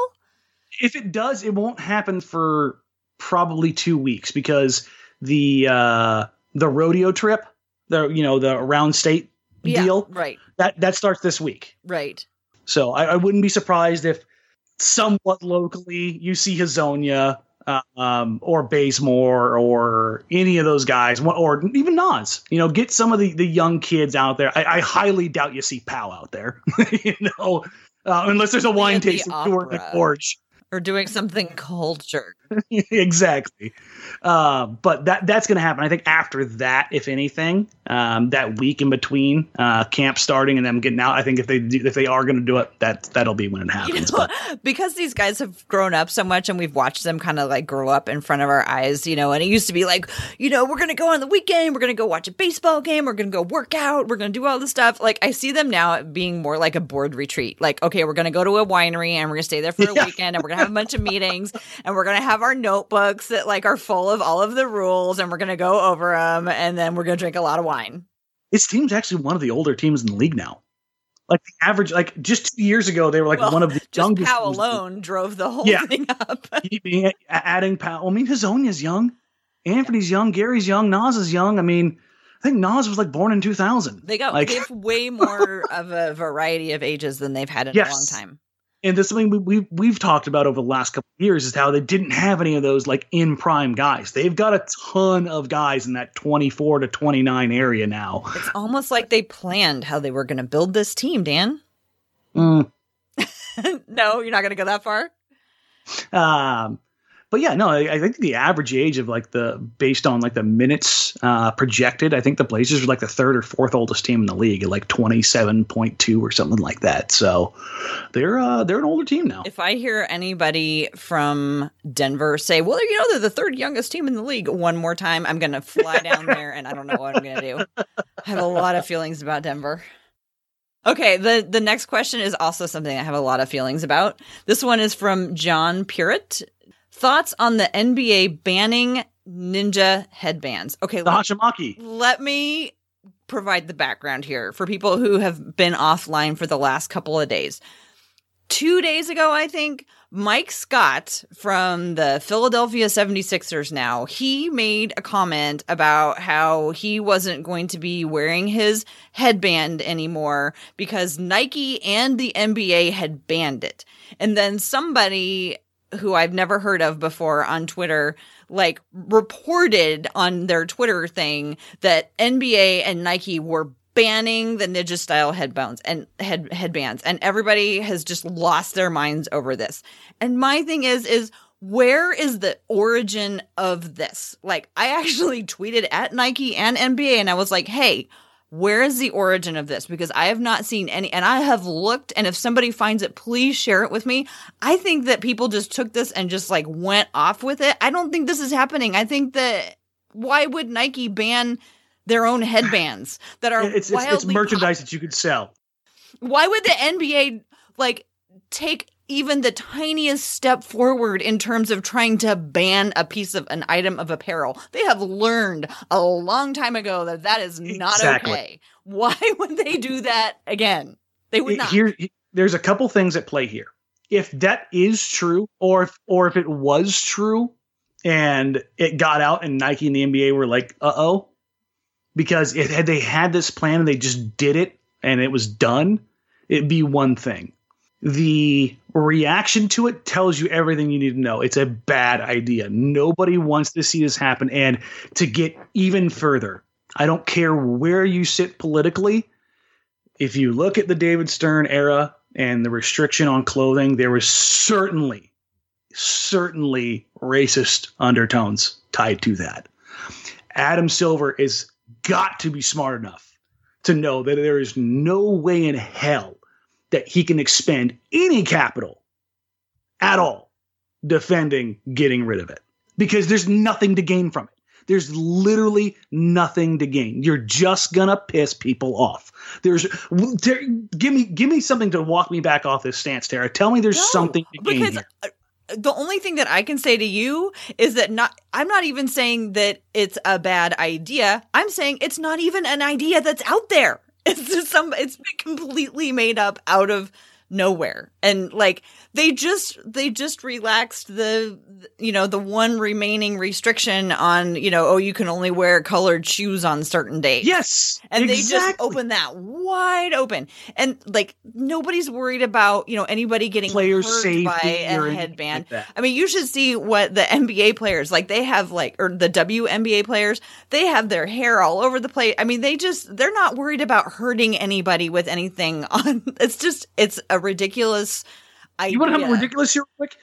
if it does, it won't happen for probably two weeks because the uh, the rodeo trip, the you know the around state deal right, that that starts this week. right. So I, I wouldn't be surprised if somewhat locally you see Hezonja uh, um, or Bazemore or any of those guys, or even Nas. You know, get some of the, the young kids out there. I, I highly doubt you see Pau out there. you know, uh, unless there's a wine at the tasting tour in the gorge. or doing something cultured. exactly. Uh, but that that's going to happen. I think after that, if anything, um, that week in between uh, camp starting and them getting out, I think if they do, if they are going to do it, that that'll be when it happens. You know, but because these guys have grown up so much and we've watched them kind of like grow up in front of our eyes, you know, and it used to be like, you know, we're going to go on the weekend, we're going to go watch a baseball game, we're going to go work out, we're going to do all this stuff. Like I see them now being more like a board retreat. Like, okay, we're going to go to a winery and we're going to stay there for a Yeah. weekend and we're going to have a bunch of meetings and we're going to have our notebooks that like are full of all of the rules and we're going to go over them and then we're going to drink a lot of wine. this team's actually one of the older teams in the league now. Like the average, like just two years ago, they were like Well, one of the Just youngest. Pau teams in the alone drove the whole Yeah. thing up. Adding Pau. I mean, Hezonja's young, Anthony's young, Gary's young, Nas is young. I mean, I think Nas was like born in 2000. They got Like- they have way more of a variety of ages than they've had in a long time. And this is something we, we've we've talked about over the last couple of years is how they didn't have any of those like in prime guys. They've got a ton of guys in that 24 to 29 area now. It's almost like they planned how they were going to build this team, Dan. Mm, no, you're not going to go that far. um, but yeah, no, I, I think the average age of like the based on like the minutes uh, projected, I think the Blazers are like the third or fourth oldest team in the league at like 27.2 or something like that. So they're uh, they're an older team now. If I hear anybody from Denver say, "Well, you know, they're the third youngest team in the league," one more time, I'm going to fly down there, and I don't know what I'm going to do. I have a lot of feelings about Denver. Okay, the the next question is also something I have a lot of feelings about. This one is from John Purett. Thoughts on the NBA banning ninja headbands? Okay, The let, Hachimaki. let me provide the background here for people who have been offline for the last couple of days. Two days ago, I think, Mike Scott from the Philadelphia 76ers now, he made a comment about how he wasn't going to be wearing his headband anymore because Nike and the NBA had banned it. And then somebody who I've never heard of before on Twitter, like reported on their Twitter thing that NBA and Nike were banning the ninja style headbands and head headbands and everybody has just lost their minds over this. And my thing is is where is the origin of this? Like I actually tweeted at Nike and NBA and I was like, "Hey, where is the origin of this? Because I have not seen any, and I have looked, and if somebody finds it, please share it with me. I think that people just took this and just like went off with it. I don't think this is happening. I think that why would Nike ban their own headbands that are It's, it's, it's merchandise that you could sell. why would the NBA like take even the tiniest step forward in terms of trying to ban a piece of an item of apparel? They have learned a long time ago that that is not Exactly. okay. Why would they do that again? They would not. Here, there's a couple things at play here. If that is true, or if or if it was true, and it got out, and Nike and the NBA were like, "Uh oh," because if had they had this plan and they just did it and it was done, it'd be one thing. The reaction to it tells you everything you need to know. It's a bad idea. Nobody wants to see this happen. And to get even further, I don't care where you sit politically if you look at the David Stern era and the restriction on clothing, there was certainly, certainly racist undertones tied to that. Adam Silver is got to be smart enough to know that there is no way in hell that he can expend any capital at all defending getting rid of it because there's nothing to gain from it. There's literally nothing to gain. You're just gonna piss people off. There's there, give me give me something to walk me back off this stance, Tara. Tell me there's No, something to gain because here. uh, the only thing that I can say to you is that not I'm not even saying that it's a bad idea. I'm saying it's not even an idea that's out there. It's just some it's been completely made up out of nowhere. And like they just they just relaxed the you know the one remaining restriction on, you know, oh you can only wear colored shoes on certain days. Yes, And they just open that wide open. And like nobody's worried about, you know, anybody getting Player hurt safety by or a headband. like. I mean, you should see what the NBA players like they have like or the WNBA players, they have their hair all over the place. I mean, they just they're not worried about hurting anybody with anything on it's just it's a ridiculous idea. You want to have a ridiculous here, real quick?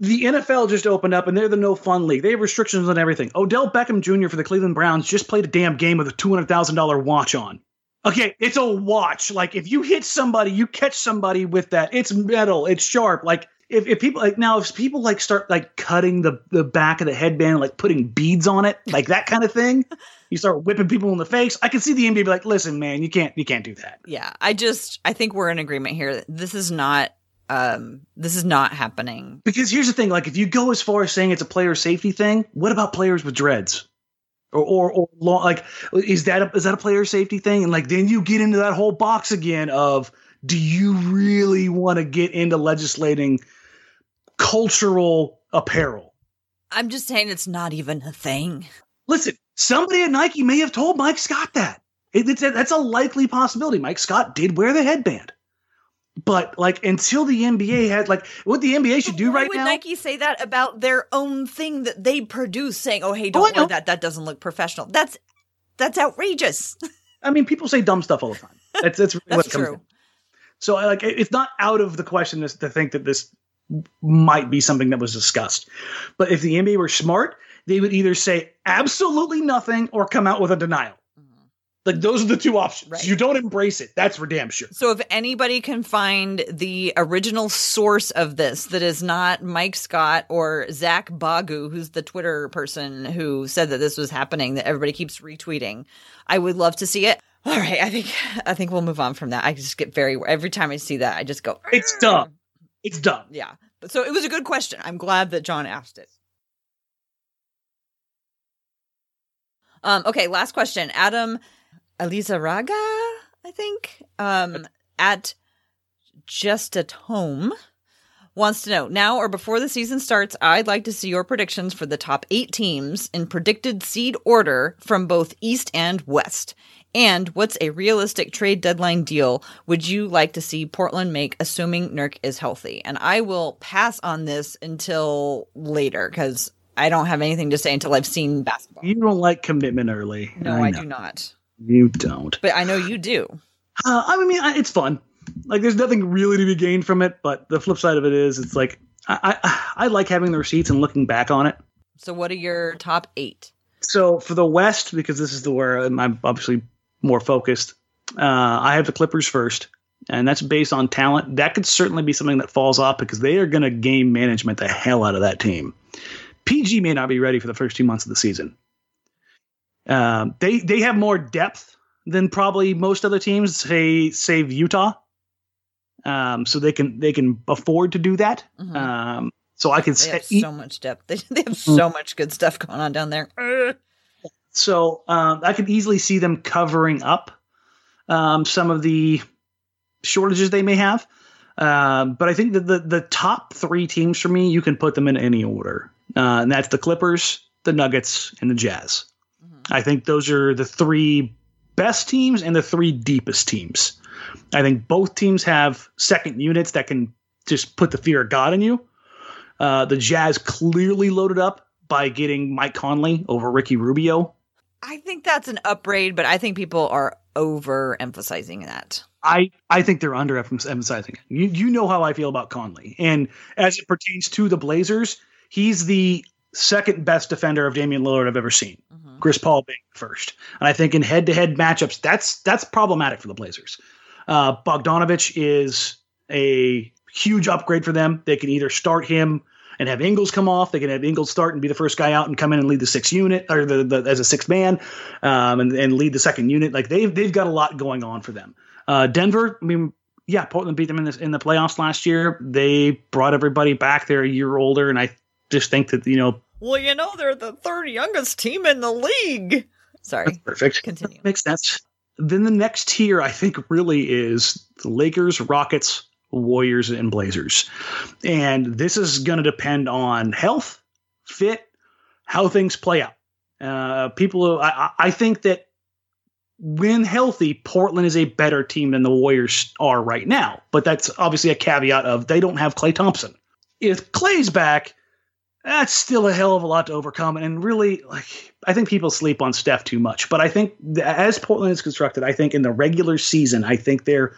the NFL just opened up and they're the no fun league. They have restrictions on everything. Odell Beckham Jr. for the Cleveland Browns just played a damn game with a $200,000 watch on. Okay, it's a watch. Like if you hit somebody, you catch somebody with that. It's metal, it's sharp. Like if, if people like now if people like start like cutting the the back of the headband like putting beads on it like that kind of thing you start whipping people in the face. I can see the nba be like listen man you can't you can't do that. Yeah i just i think we're in agreement here this is not um this is not happening. Because here's the thing like if you go as far as saying it's a player safety thing what about players with dreads? Or or, or long, like is that a, is that a player safety thing? And like then you get into that whole box again of do you really want to get into legislating cultural apparel. I'm just saying it's not even a thing. Listen, somebody at Nike may have told Mike Scott that. It, that's a likely possibility. Mike Scott did wear the headband. But like until the NBA had like what the NBA should do right now. Why right would now. Nike say that about their own thing that they produce, saying, "Oh, hey, oh, don't I know. wear that. That doesn't look professional." That's that's outrageous. I mean, people say dumb stuff all the time. That's that's, really That's comes true. down. So I like it's not out of the question to think that this might be something that was discussed. But if the NBA were smart, they would either say absolutely nothing or come out with a denial. Mm-hmm. Like those are the two options. Right. You don't embrace it. That's for damn sure. So if anybody can find the original source of this that is not Mike Scott or Zach Bagu, who's the Twitter person who said that this was happening, that everybody keeps retweeting, I would love to see it. All right, I think I think we'll move on from that. I just get very every time I see that, I just go. It's dumb. It's dumb. Yeah. But so it was a good question. I'm glad that John asked it. Um, okay, last question. Adam Eliza Raga, I think, um, at just at home wants to know now or before the season starts, I'd like to see your predictions for the top eight teams in predicted seed order from both East and West. And what's a realistic trade deadline deal would you like to see Portland make, assuming Nurk is healthy? And I will pass on this until later because I don't have anything to say until I've seen basketball. You don't like commitment early. No, I, know. do not. You don't. But I know you do. Uh, I mean, I- it's fun. Like, there's nothing really to be gained from it. But the flip side of it is, it's like I I, I like having the receipts and looking back on it. So, what are your top eight? So for the West, because this is the where I'm I'm obviously more focused, uh, I have the Clippers first, and that's based on talent. That could certainly be something that falls off because they are going to game management the hell out of that team. PG may not be ready for the first two months of the season. Um, they they have more depth than probably most other teams, say save Utah. Um, so they can they can afford to do that. Mhm. Um, so I can They have say, so much depth. They, they have so much good stuff going on down there. So um, I could easily see them covering up um, some of the shortages they may have. Um, but I think that the, the top three teams for me, you can put them in any order. Uh, and that's the Clippers, the Nuggets, and the Jazz. I think those are the three best teams and the three deepest teams. I think both teams have second units that can just put the fear of God in you. Uh, the Jazz clearly loaded up by getting Mike Conley over Ricky Rubio. I think that's an upgrade, but I think people are overemphasizing that. I, I think they're under emphasizing. You you know how I feel about Conley, and as it pertains to the Blazers, he's the second best defender of Damian Lillard I've ever seen. Chris Paul being first, and I think in head to head matchups, that's that's problematic for the Blazers. Uh, Bogdanovich is a huge upgrade for them. They can either start him and have Ingles come off. They can have Ingles start and be the first guy out and come in and lead the sixth unit or the, the as a sixth man, um, and, and lead the second unit. Like they've they've got a lot going on for them. Uh, Denver, I mean, yeah, Portland beat them in this in the playoffs last year. They brought everybody back. They're a year older, and I just think that you know Well, you know, they're the third youngest team in the league. Sorry. perfect. Continue. Makes sense. Then the next tier, I think, really is the Lakers, Rockets, Warriors, and Blazers. And this is going to depend on health, fit, how things play out. Uh, people, I, I- I think that when healthy, Portland is a better team than the Warriors are right now. But that's obviously a caveat of they don't have Klay Thompson. If Klay's back, that's still a hell of a lot to overcome. And really, like, I think people sleep on Steph too much. But I think as Portland is constructed, I think in the regular season, I think they're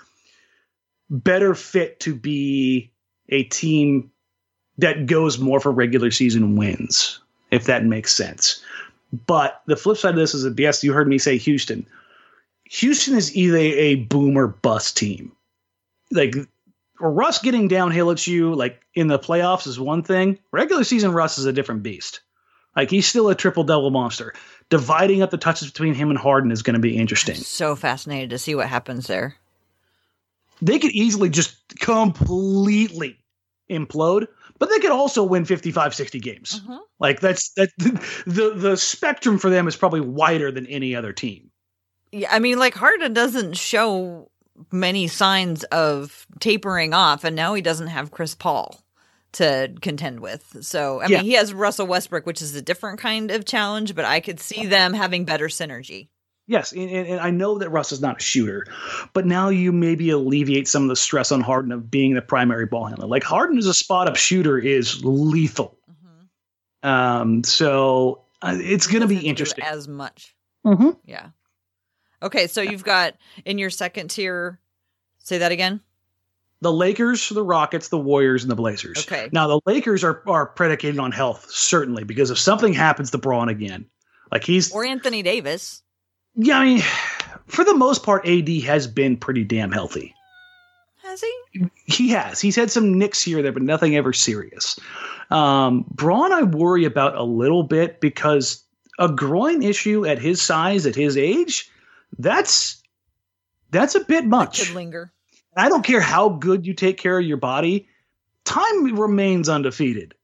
better fit to be a team that goes more for regular season wins, if that makes sense. But the flip side of this is that yes, you heard me say Houston. Houston is either a boom or bust team. Like Russ getting downhill at you, like in the playoffs, is one thing. Regular season Russ is a different beast. Like he's still a triple double monster. Dividing up the touches between him and Harden is going to be interesting. So fascinated to see what happens there. They could easily just completely implode, but they could also win 55 60 games. Mm-hmm. Like that's that the the spectrum for them is probably wider than any other team. Yeah, I mean, like Harden doesn't show many signs of tapering off, and now he doesn't have Chris Paul to contend with. So, I Yeah. mean, he has Russell Westbrook, which is a different kind of challenge, but I could see them having better synergy. Yes, and, and, and I know that Russ is not a shooter, but now you maybe alleviate some of the stress on Harden of being the primary ball handler. Like Harden as a spot up shooter is lethal. Um, so uh, it's going to be interesting. as much. Mhm. Yeah. Okay, so you've got in your second tier. Say that again. The Lakers, the Rockets, the Warriors, and the Blazers. Okay. Now the Lakers are are predicated on health, certainly, because if something happens to Bron again, like he's Or Anthony Davis. yeah, I mean, for the most part, AD has been pretty damn healthy. Has he? He has. He's had some nicks here there, but nothing ever serious. Um, Bron, I worry about a little bit because a groin issue at his size, at his age, that's that's a bit much. Could linger. I don't care how good you take care of your body, time remains undefeated.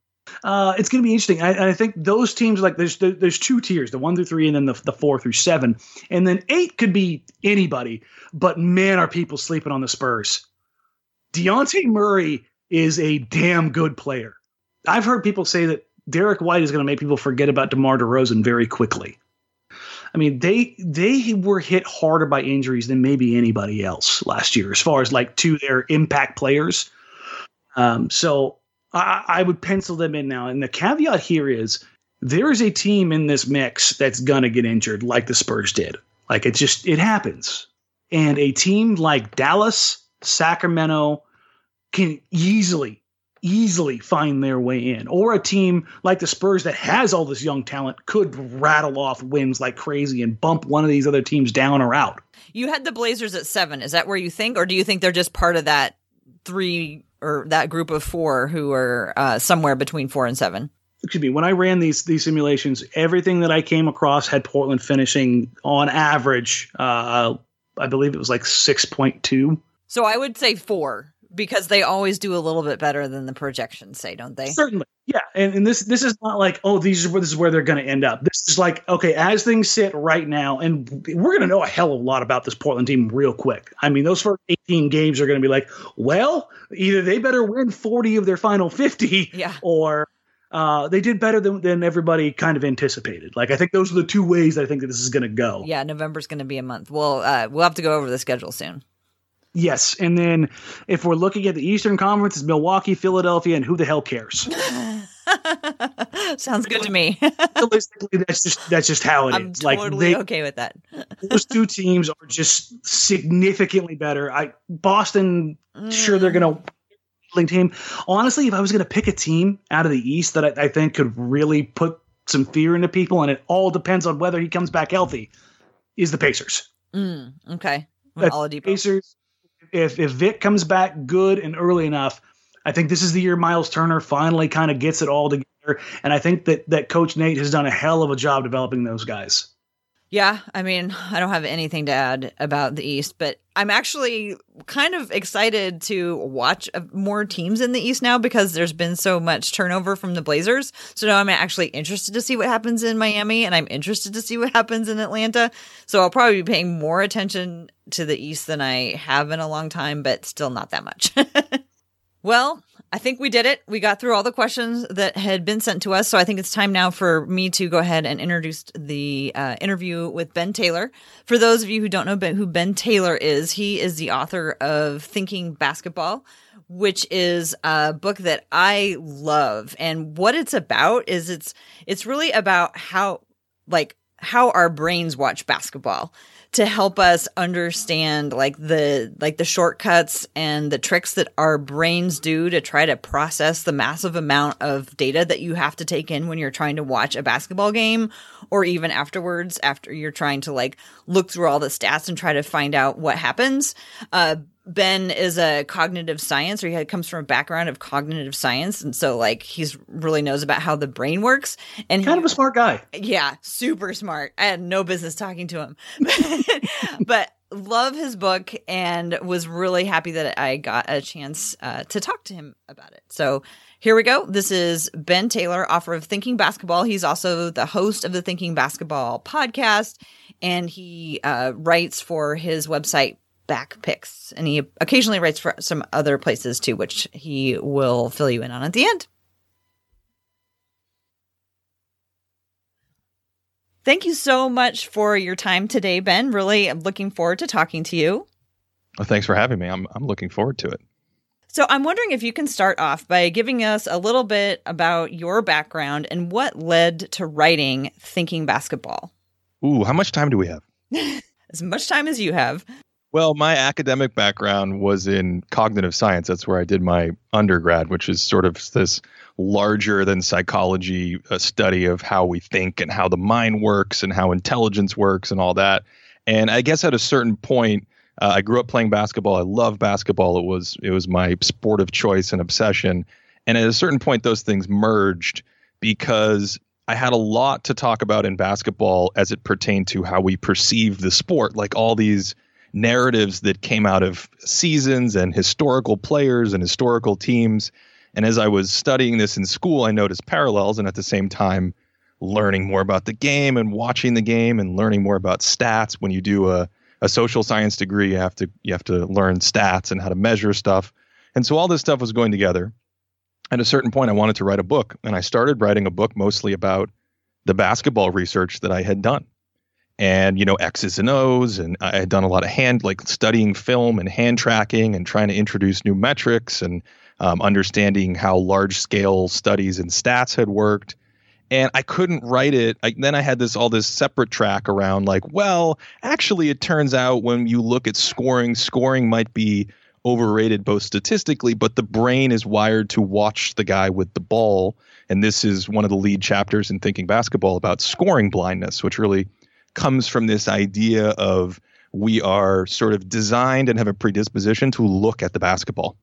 Uh, it's going to be interesting. I, I think those teams like there's there's two tiers, the one through three, and then the, the four through seven, and then eight could be anybody. But man, are people sleeping on the Spurs? Dejounte Murray is a damn good player. I've heard people say that Derrick White is going to make people forget about DeMar DeRozan very quickly. I mean, they they were hit harder by injuries than maybe anybody else last year, as far as like to their impact players. Um, so I, I would pencil them in now. And the caveat here is there is a team in this mix that's gonna get injured, like the Spurs did. Like it just it happens. And a team like Dallas, Sacramento can easily easily find their way in. Or a team like the Spurs that has all this young talent could rattle off wins like crazy and bump one of these other teams down or out. You had the Blazers at seven. Is that where you think, or do you think they're just part of that three or that group of four who are uh, somewhere between four and seven? excuse me, when I ran these these simulations, everything that I came across had Portland finishing on average. Uh, I believe it was like six point two. So I would say four because they always do a little bit better than the projections say, don't they? Certainly, yeah. And, and this this is not like oh these are where this is where they're going to end up. This is like okay as things sit right now, and we're going to know a hell of a lot about this Portland team real quick. I mean, those first eighteen games are going to be like, well, either they better win forty of their final fifty, Yeah. or uh, they did better than, than everybody kind of anticipated. Like I think those are the two ways I think that this is going to go. Yeah, November's going to be a month. Well, uh, we'll have to go over the schedule soon. Yes, and then if we're looking at the Eastern Conference, it's Milwaukee, Philadelphia, and who the hell cares? Sounds good to me. Realistically, that's just that's just how it is. I'm like totally they, okay with that. those two teams are just significantly better. I Boston, sure they're gonna link team. Honestly, if I was gonna pick a team out of the East that I, I think could really put some fear into people, and it all depends on whether he comes back healthy, is the Pacers. Mm, okay. Oladipo. Pacers, if if Vic comes back good and early enough, I think this is the year Miles Turner finally kind of gets it all together. And I think that that Coach Nate has done a hell of a job developing those guys. Yeah, I mean, I don't have anything to add about the East, but I'm actually kind of excited to watch uh, more teams in the East now because there's been so much turnover from the Blazers. So now I'm actually interested to see what happens in Miami and I'm interested to see what happens in Atlanta. So I'll probably be paying more attention to the East than I have in a long time, but still not that much. Well, I think we did it. We got through all the questions that had been sent to us. So I think it's time now for me to go ahead and introduce the uh, interview with Ben Taylor. For those of you who don't know ben, who Ben Taylor is, he is the author of Thinking Basketball, which is a book that I love. And what it's about is it's it's really about how like how our brains watch basketball to help us understand like the like the shortcuts and the tricks that our brains do to try to process the massive amount of data that you have to take in when you're trying to watch a basketball game or even afterwards after you're trying to like look through all the stats and try to find out what happens. Uh, Ben is a cognitive science, or he comes from a background of cognitive science, and so like he's really knows about how the brain works. And kind he, of a smart guy. Yeah, super smart. I had no business talking to him, but love his book and was really happy that I got a chance uh, to talk to him about it. So here we go. This is Ben Taylor, author of Thinking Basketball. He's also the host of the Thinking Basketball podcast, and he uh, writes for his website Backpicks. And he occasionally writes for some other places too, which he will fill you in on at the end. Thank you so much for your time today, Ben. Really I'm looking forward to talking to you. Well, thanks for having me. I'm, I'm looking forward to it. So, I'm wondering if you can start off by giving us a little bit about your background and what led to writing Thinking Basketball. Ooh, how much time do we have? as much time as you have. Well, my academic background was in cognitive science. That's where I did my undergrad, which is sort of this larger than psychology uh, study of how we think and how the mind works and how intelligence works and all that. And I guess at a certain point, uh, I grew up playing basketball. I love basketball. It was it was my sport of choice and obsession. And at a certain point, those things merged because I had a lot to talk about in basketball as it pertained to how we perceive the sport, like all these narratives that came out of seasons and historical players and historical teams. And as I was studying this in school, I noticed parallels and at the same time learning more about the game and watching the game and learning more about stats. When you do a, a social science degree, you have to you have to learn stats and how to measure stuff. And so all this stuff was going together. At a certain point, I wanted to write a book, and I started writing a book mostly about the basketball research that I had done and you know x's and o's and i had done a lot of hand like studying film and hand tracking and trying to introduce new metrics and um, understanding how large scale studies and stats had worked. And i couldn't write it. I, then i had this all this separate track around like well actually it turns out when you look at scoring scoring might be overrated both statistically but the brain is wired to watch the guy with the ball. And this is one of the lead chapters in thinking basketball about scoring blindness which really comes from this idea of we are sort of designed and have a predisposition to look at the basketball.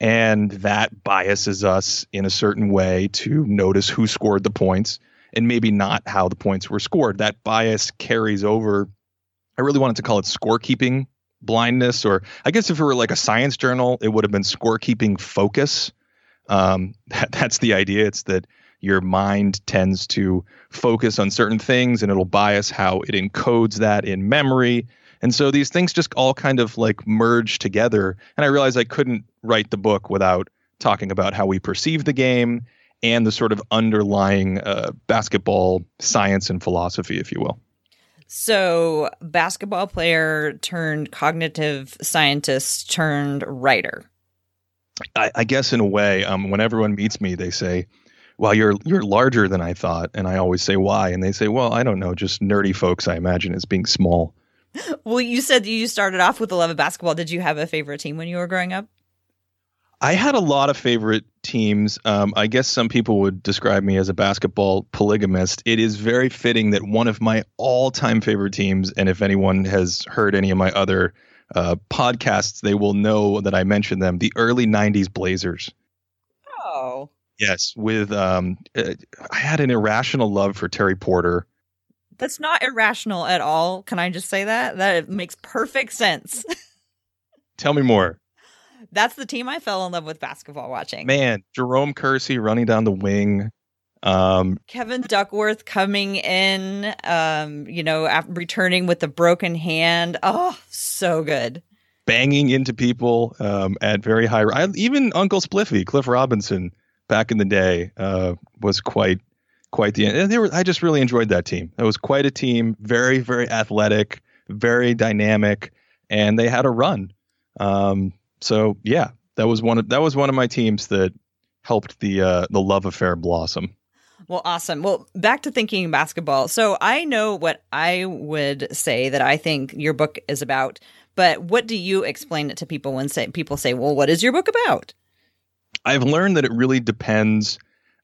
And that biases us in a certain way to notice who scored the points and maybe not how the points were scored. That bias carries over. I really wanted to call it scorekeeping blindness, or I guess if it were like a science journal, it would have been scorekeeping focus. Um, that, that's the idea. It's that your mind tends to focus on certain things and it'll bias how it encodes that in memory. And so these things just all kind of like merge together. And I realized I couldn't write the book without talking about how we perceive the game and the sort of underlying uh, basketball science and philosophy, if you will. So, basketball player turned cognitive scientist turned writer. I, I guess in a way, um, when everyone meets me, they say, well you're you're larger than i thought. And i always say why? And they say well i don't know just nerdy folks i imagine as being small. Well you said you started off with the love of basketball. Did you have a favorite team when you were growing up? I had a lot of favorite teams. Um, i guess some people would describe me as a basketball polygamist. It is very fitting that one of my all-time favorite teams and if anyone has heard any of my other uh, podcasts they will know that i mentioned them the early 90s blazers. Oh Yes, with um, uh, I had an irrational love for Terry Porter. That's not irrational at all. Can I just say that? That makes perfect sense. Tell me more. That's the team I fell in love with basketball watching. Man, Jerome Kersey running down the wing. Um, Kevin Duckworth coming in, um, you know, returning with the broken hand. Oh, so good. Banging into people um, at very high. I, even Uncle Spliffy, Cliff Robinson, back in the day uh, was quite quite the and they were I just really enjoyed that team. It was quite a team, very very athletic, very dynamic, and they had a run. Um, so yeah, that was one of that was one of my teams that helped the uh, the love affair blossom. Well, awesome. Well, back to thinking basketball. So I know what I would say that I think your book is about, but what do you explain it to people when say people say, "Well, what is your book about?" I've learned that it really depends.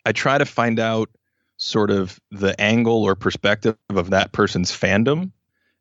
I try to find out sort of the angle or perspective of that person's fandom,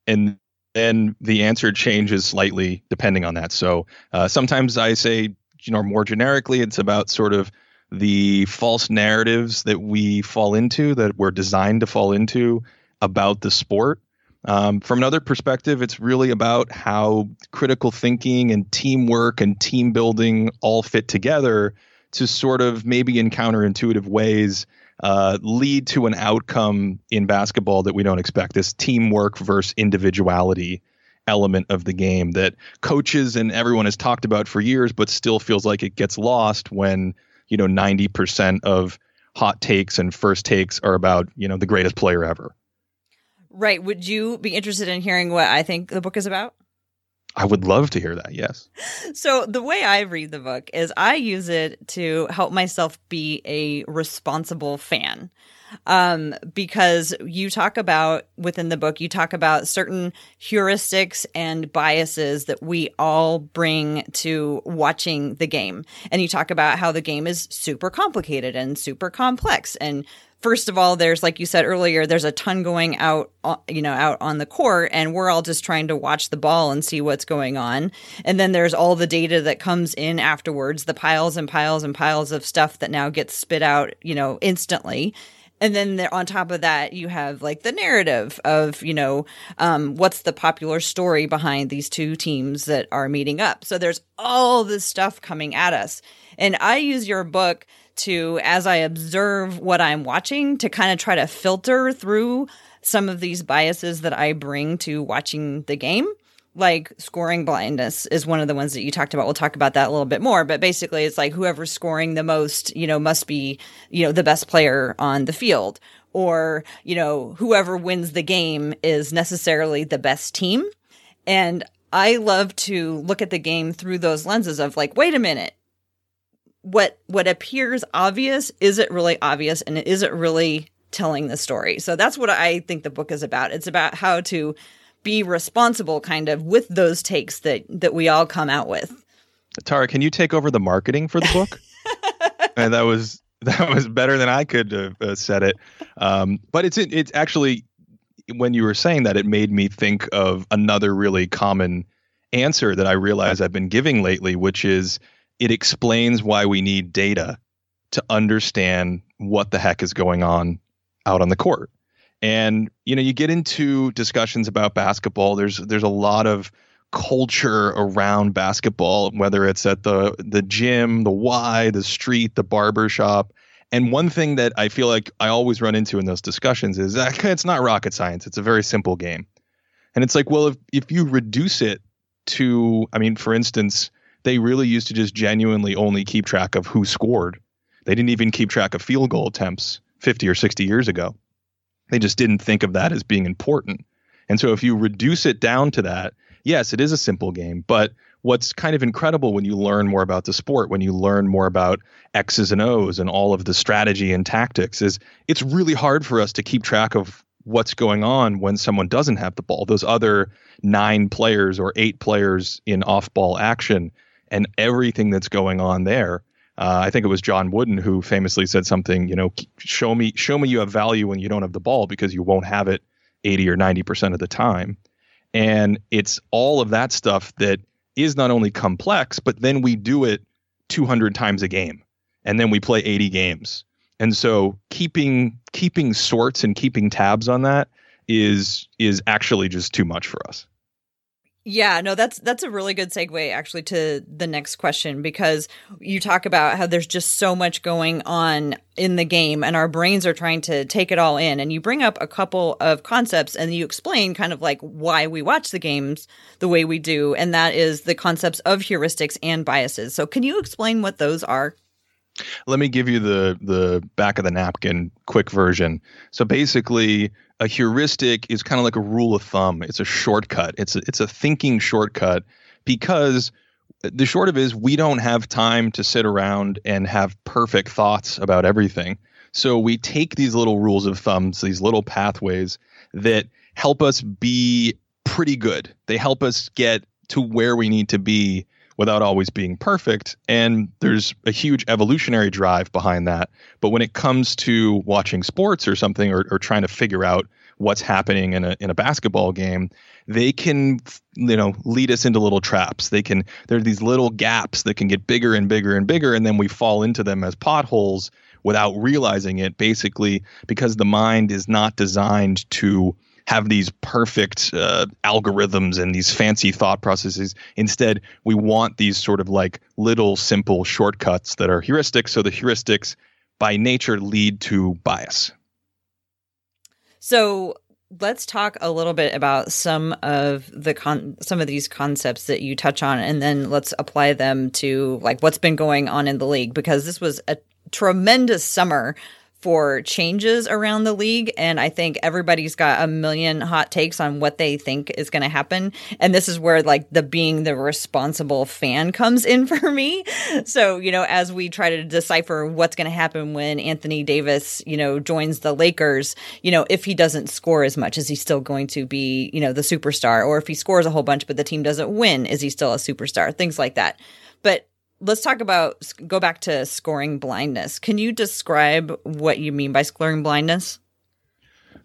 and then the answer changes slightly depending on that. So uh, sometimes I say, you know, more generically, it's about sort of the false narratives that we fall into, that we're designed to fall into about the sport. Um, from another perspective, it's really about how critical thinking and teamwork and team building all fit together to sort of maybe in counterintuitive ways uh, lead to an outcome in basketball that we don't expect this teamwork versus individuality element of the game that coaches and everyone has talked about for years, but still feels like it gets lost when, you know, 90% of hot takes and first takes are about, you know, the greatest player ever. Right. Would you be interested in hearing what I think the book is about? I would love to hear that. Yes. So, the way I read the book is I use it to help myself be a responsible fan. Um, because you talk about within the book, you talk about certain heuristics and biases that we all bring to watching the game. And you talk about how the game is super complicated and super complex. And first of all, there's like you said earlier, there's a ton going out, uh, you know, out on the court, and we're all just trying to watch the ball and see what's going on. And then there's all the data that comes in afterwards, the piles and piles and piles of stuff that now gets spit out, you know, instantly. And then on top of that, you have like the narrative of, you know, um, what's the popular story behind these two teams that are meeting up. So there's all this stuff coming at us. And I use your book to, as I observe what I'm watching, to kind of try to filter through some of these biases that I bring to watching the game. Like scoring blindness is one of the ones that you talked about. We'll talk about that a little bit more, but basically it's like whoever's scoring the most, you know, must be, you know, the best player on the field or, you know, whoever wins the game is necessarily the best team. And I love to look at the game through those lenses of like, wait a minute, what what appears obvious is it really obvious and is it really telling the story so that's what i think the book is about it's about how to be responsible kind of with those takes that that we all come out with. Tara can you take over the marketing for the book? And that was that was better than i could have uh, said it. Um, but it's it's actually when you were saying that it made me think of another really common answer that i realize i've been giving lately which is it explains why we need data to understand what the heck is going on out on the court. And you know, you get into discussions about basketball. There's there's a lot of culture around basketball, whether it's at the the gym, the Y, the street, the barber shop. And one thing that I feel like I always run into in those discussions is that it's not rocket science. It's a very simple game. And it's like, well, if if you reduce it to, I mean, for instance, they really used to just genuinely only keep track of who scored. They didn't even keep track of field goal attempts 50 or 60 years ago. They just didn't think of that as being important. And so if you reduce it down to that, yes, it is a simple game, but what's kind of incredible when you learn more about the sport, when you learn more about X's and O's and all of the strategy and tactics, is it's really hard for us to keep track of what's going on when someone doesn't have the ball. Those other nine players or eight players in off ball action and everything that's going on there. Uh, I think it was John Wooden who famously said something, you know, show me show me you have value when you don't have the ball because you won't have it 80 or 90% of the time. And it's all of that stuff that is not only complex, but then we do it 200 times a game and then we play 80 games. And so keeping keeping sorts and keeping tabs on that is is actually just too much for us. Yeah, no, that's that's a really good segue actually to the next question because you talk about how there's just so much going on in the game and our brains are trying to take it all in and you bring up a couple of concepts and you explain kind of like why we watch the games the way we do and that is the concepts of heuristics and biases. So can you explain what those are? Let me give you the the back of the napkin quick version. So basically a heuristic is kind of like a rule of thumb. It's a shortcut. It's a, it's a thinking shortcut because the short of it is we don't have time to sit around and have perfect thoughts about everything. So we take these little rules of thumbs, these little pathways that help us be pretty good. They help us get to where we need to be without always being perfect. And there's a huge evolutionary drive behind that. But when it comes to watching sports or something or, or trying to figure out what's happening in a in a basketball game, they can you know lead us into little traps. They can there are these little gaps that can get bigger and bigger and bigger, and then we fall into them as potholes without realizing it. Basically, because the mind is not designed to have these perfect uh, algorithms and these fancy thought processes. Instead, we want these sort of like little simple shortcuts that are heuristics. So the heuristics by nature lead to bias. So let's talk a little bit about some of the con some of these concepts that you touch on and then let's apply them to like what's been going on in the league because this was a tremendous summer for changes around the league. And I think everybody's got a million hot takes on what they think is going to happen. And this is where like the being the responsible fan comes in for me. So, you know, as we try to decipher what's going to happen when Anthony Davis, you know, joins the Lakers, you know, if he doesn't score as much, is he still going to be, you know, the superstar? Or if he scores a whole bunch, but the team doesn't win, is he still a superstar? Things like that. But let's talk about go back to scoring blindness. Can you describe what you mean by scoring blindness?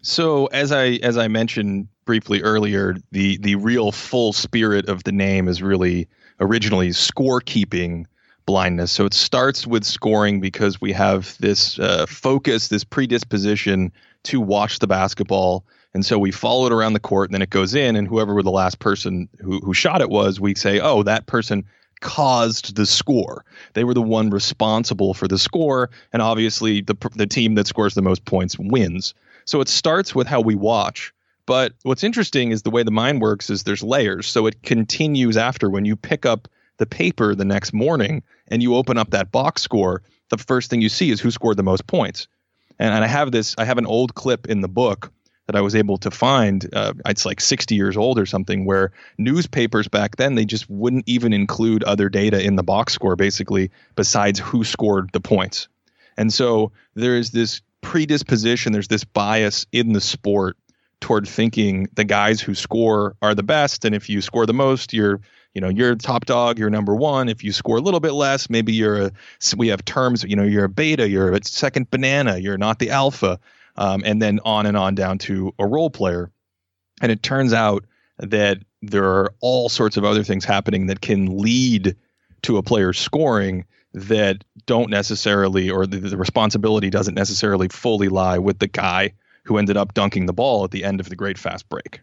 So as I as I mentioned briefly earlier, the the real full spirit of the name is really originally scorekeeping blindness. So it starts with scoring because we have this uh, focus, this predisposition to watch the basketball. And so we follow it around the court, and then it goes in, and whoever the last person who, who shot it was, we say, oh, that person caused the score. They were the one responsible for the score, and obviously the the team that scores the most points wins. So it starts with how we watch. But what's interesting is the way the mind works is there's layers. So it continues after when you pick up the paper the next morning and you open up that box score, the first thing you see is who scored the most points. And, and I have this, I have an old clip in the book that I was able to find. Uh, it's like 60 years old or something, where newspapers back then they just wouldn't even include other data in the box score, basically, besides who scored the points. And so there is this predisposition, there's this bias in the sport toward thinking the guys who score are the best, and if you score the most, you're you know you're top dog you're number one if you score a little bit less maybe you're a we have terms you know you're a beta you're a second banana you're not the alpha um, and then on and on down to a role player. And it turns out that there are all sorts of other things happening that can lead to a player scoring that don't necessarily, or the, the responsibility doesn't necessarily fully lie with the guy who ended up dunking the ball at the end of the great fast break.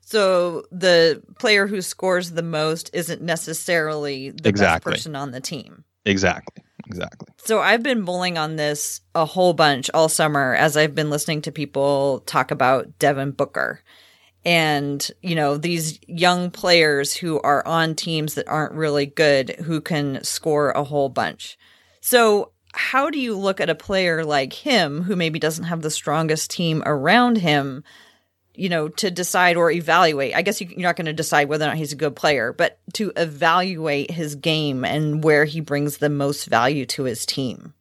So the player who scores the most isn't necessarily the exactly. best person on the team. Exactly exactly. So I've been mulling on this a whole bunch all summer as I've been listening to people talk about Devin Booker and, you know, these young players who are on teams that aren't really good who can score a whole bunch. So how do you look at a player like him who maybe doesn't have the strongest team around him you know, to decide or evaluate. I guess you, are not going to decide whether or not he's a good player, but to evaluate his game and where he brings the most value to his team.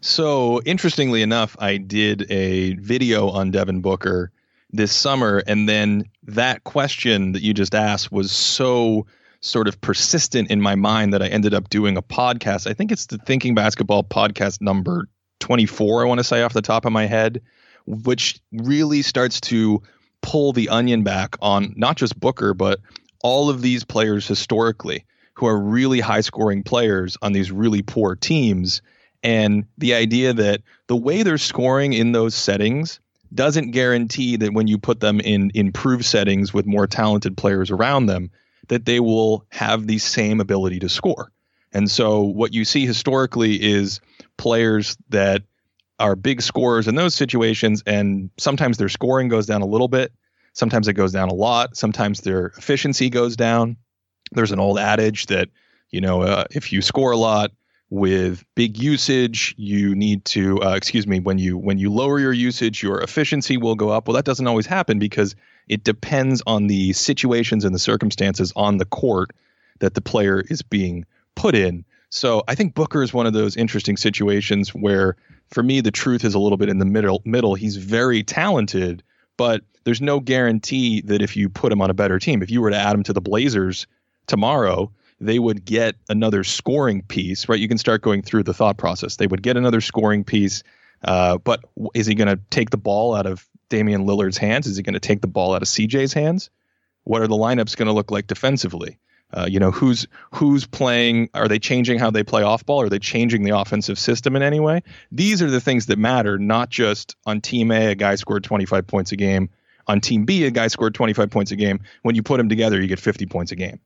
So, interestingly enough, I did a video on Devin Booker this summer, and then that question that you just asked was so sort of persistent in my mind that I ended up doing a podcast. I think it's the Thinking Basketball podcast number 24, I want to say off the top of my head, which really starts to pull the onion back on not just Booker, but all of these players historically who are really high scoring players on these really poor teams. And the idea that the way they're scoring in those settings doesn't guarantee that when you put them in improved settings with more talented players around them, that they will have the same ability to score. And so what you see historically is players that are big scorers in those situations, and sometimes their scoring goes down a little bit. Sometimes it goes down a lot. Sometimes their efficiency goes down. There's an old adage that you know uh, if you score a lot with big usage, you need to uh, excuse me when you when you lower your usage, your efficiency will go up. Well, that doesn't always happen because it depends on the situations and the circumstances on the court that the player is being put in. So I think Booker is one of those interesting situations where for me, the truth is a little bit in the middle. Middle, he's very talented, but there's no guarantee that if you put him on a better team, if you were to add him to the Blazers tomorrow, they would get another scoring piece, right? You can start going through the thought process. They would get another scoring piece, uh, but is he going to take the ball out of Damian Lillard's hands? Is he going to take the ball out of CJ's hands? What are the lineups going to look like defensively? Uh, you know, who's who's playing? Are they changing how they play off ball? Are they changing the offensive system in any way? These are the things that matter, not just on team A, a guy scored 25 points a game. On team B, a guy scored 25 points a game. When you put them together, you get 50 points a game.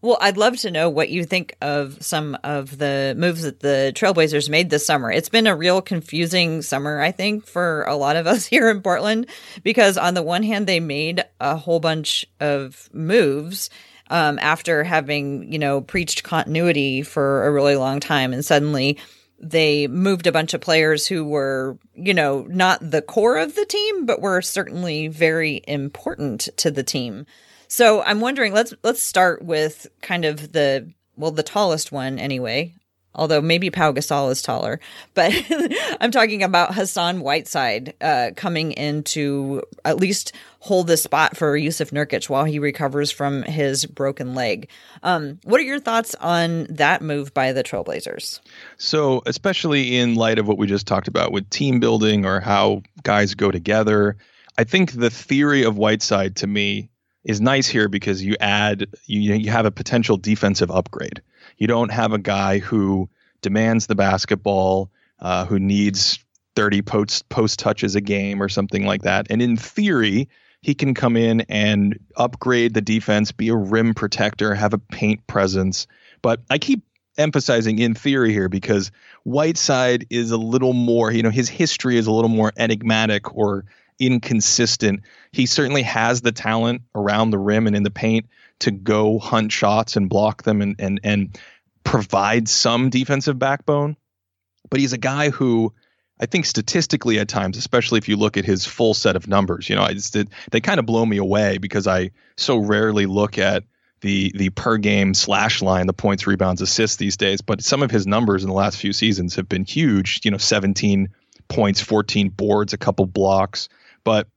Well, I'd love to know what you think of some of the moves that the Trailblazers made this summer. It's been a real confusing summer, I think, for a lot of us here in Portland, because on the one hand, they made a whole bunch of moves um, after having, you know, preached continuity for a really long time. And suddenly they moved a bunch of players who were, you know, not the core of the team, but were certainly very important to the team. So I'm wondering, let's let's start with kind of the well, the tallest one anyway. Although maybe Pau Gasol is taller, but I'm talking about Hassan Whiteside uh, coming into at least hold the spot for Jusuf Nurkic while he recovers from his broken leg. Um, what are your thoughts on that move by the Trailblazers? So, especially in light of what we just talked about with team building or how guys go together, I think the theory of Whiteside to me is nice here because you add you you have a potential defensive upgrade. You don't have a guy who demands the basketball, uh, who needs 30 post post touches a game or something like that. And in theory, he can come in and upgrade the defense, be a rim protector, have a paint presence. But I keep emphasizing in theory here because Whiteside is a little more, you know, his history is a little more enigmatic or inconsistent. He certainly has the talent around the rim and in the paint to go hunt shots and block them and and and provide some defensive backbone. But he's a guy who I think statistically at times, especially if you look at his full set of numbers, you know, I just, they kind of blow me away because I so rarely look at the the per game slash line, the points, rebounds, assists these days. But some of his numbers in the last few seasons have been huge. You know, 17 points, 14 boards, a couple blocks. But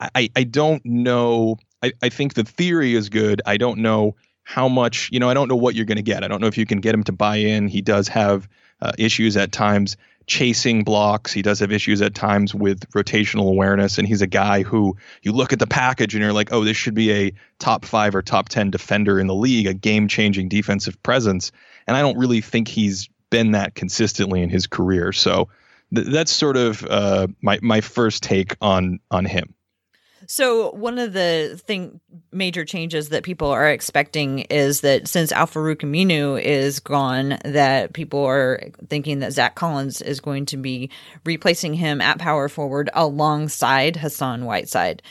I, I don't know. I, I think the theory is good. I don't know how much, you know, I don't know what you're going to get. I don't know if you can get him to buy in. He does have uh, issues at times chasing blocks. He does have issues at times with rotational awareness. And he's a guy who you look at the package and you're like, oh, this should be a top five or top 10 defender in the league, a game changing defensive presence. And I don't really think he's been that consistently in his career. So th- that's sort of uh, my my first take on on him. So one of the thing major changes that people are expecting is that since Al-Farouq Aminu is gone, that people are thinking that Zach Collins is going to be replacing him at power forward alongside Hassan Whiteside.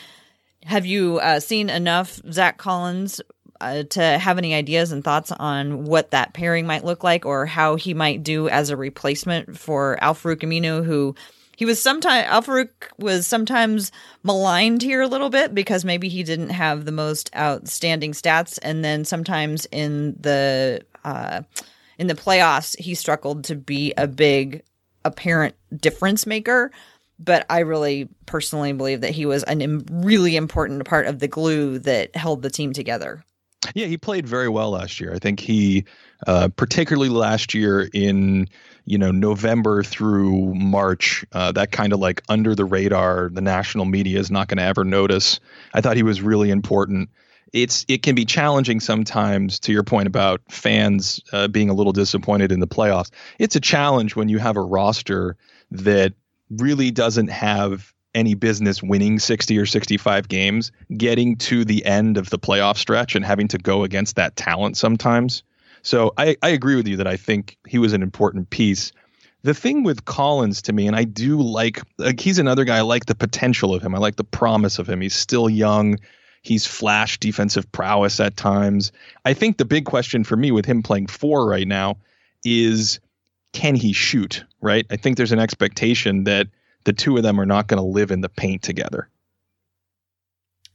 Have you uh, seen enough Zach Collins uh, to have any ideas and thoughts on what that pairing might look like or how he might do as a replacement for Al-Farouq Aminu, who he was sometimes Al-Farouq was sometimes maligned here a little bit because maybe he didn't have the most outstanding stats, and then sometimes in the uh, in the playoffs he struggled to be a big apparent difference maker. But I really personally believe that he was a really important part of the glue that held the team together. Yeah, he played very well last year. I think he, uh, particularly last year in you know November through March, uh, that kind of like under the radar, the national media is not going to ever notice. I thought he was really important. It's it can be challenging sometimes. To your point about fans uh, being a little disappointed in the playoffs, it's a challenge when you have a roster that really doesn't have any business winning 60 or 65 games, getting to the end of the playoff stretch and having to go against that talent sometimes. So I, I agree with you that I think he was an important piece. The thing with Collins to me, and I do like, like he's another guy. I like the potential of him. I like the promise of him. He's still young. He's flash defensive prowess at times. I think the big question for me with him playing four right now is can he shoot? Right. I think there's an expectation that the two of them are not going to live in the paint together.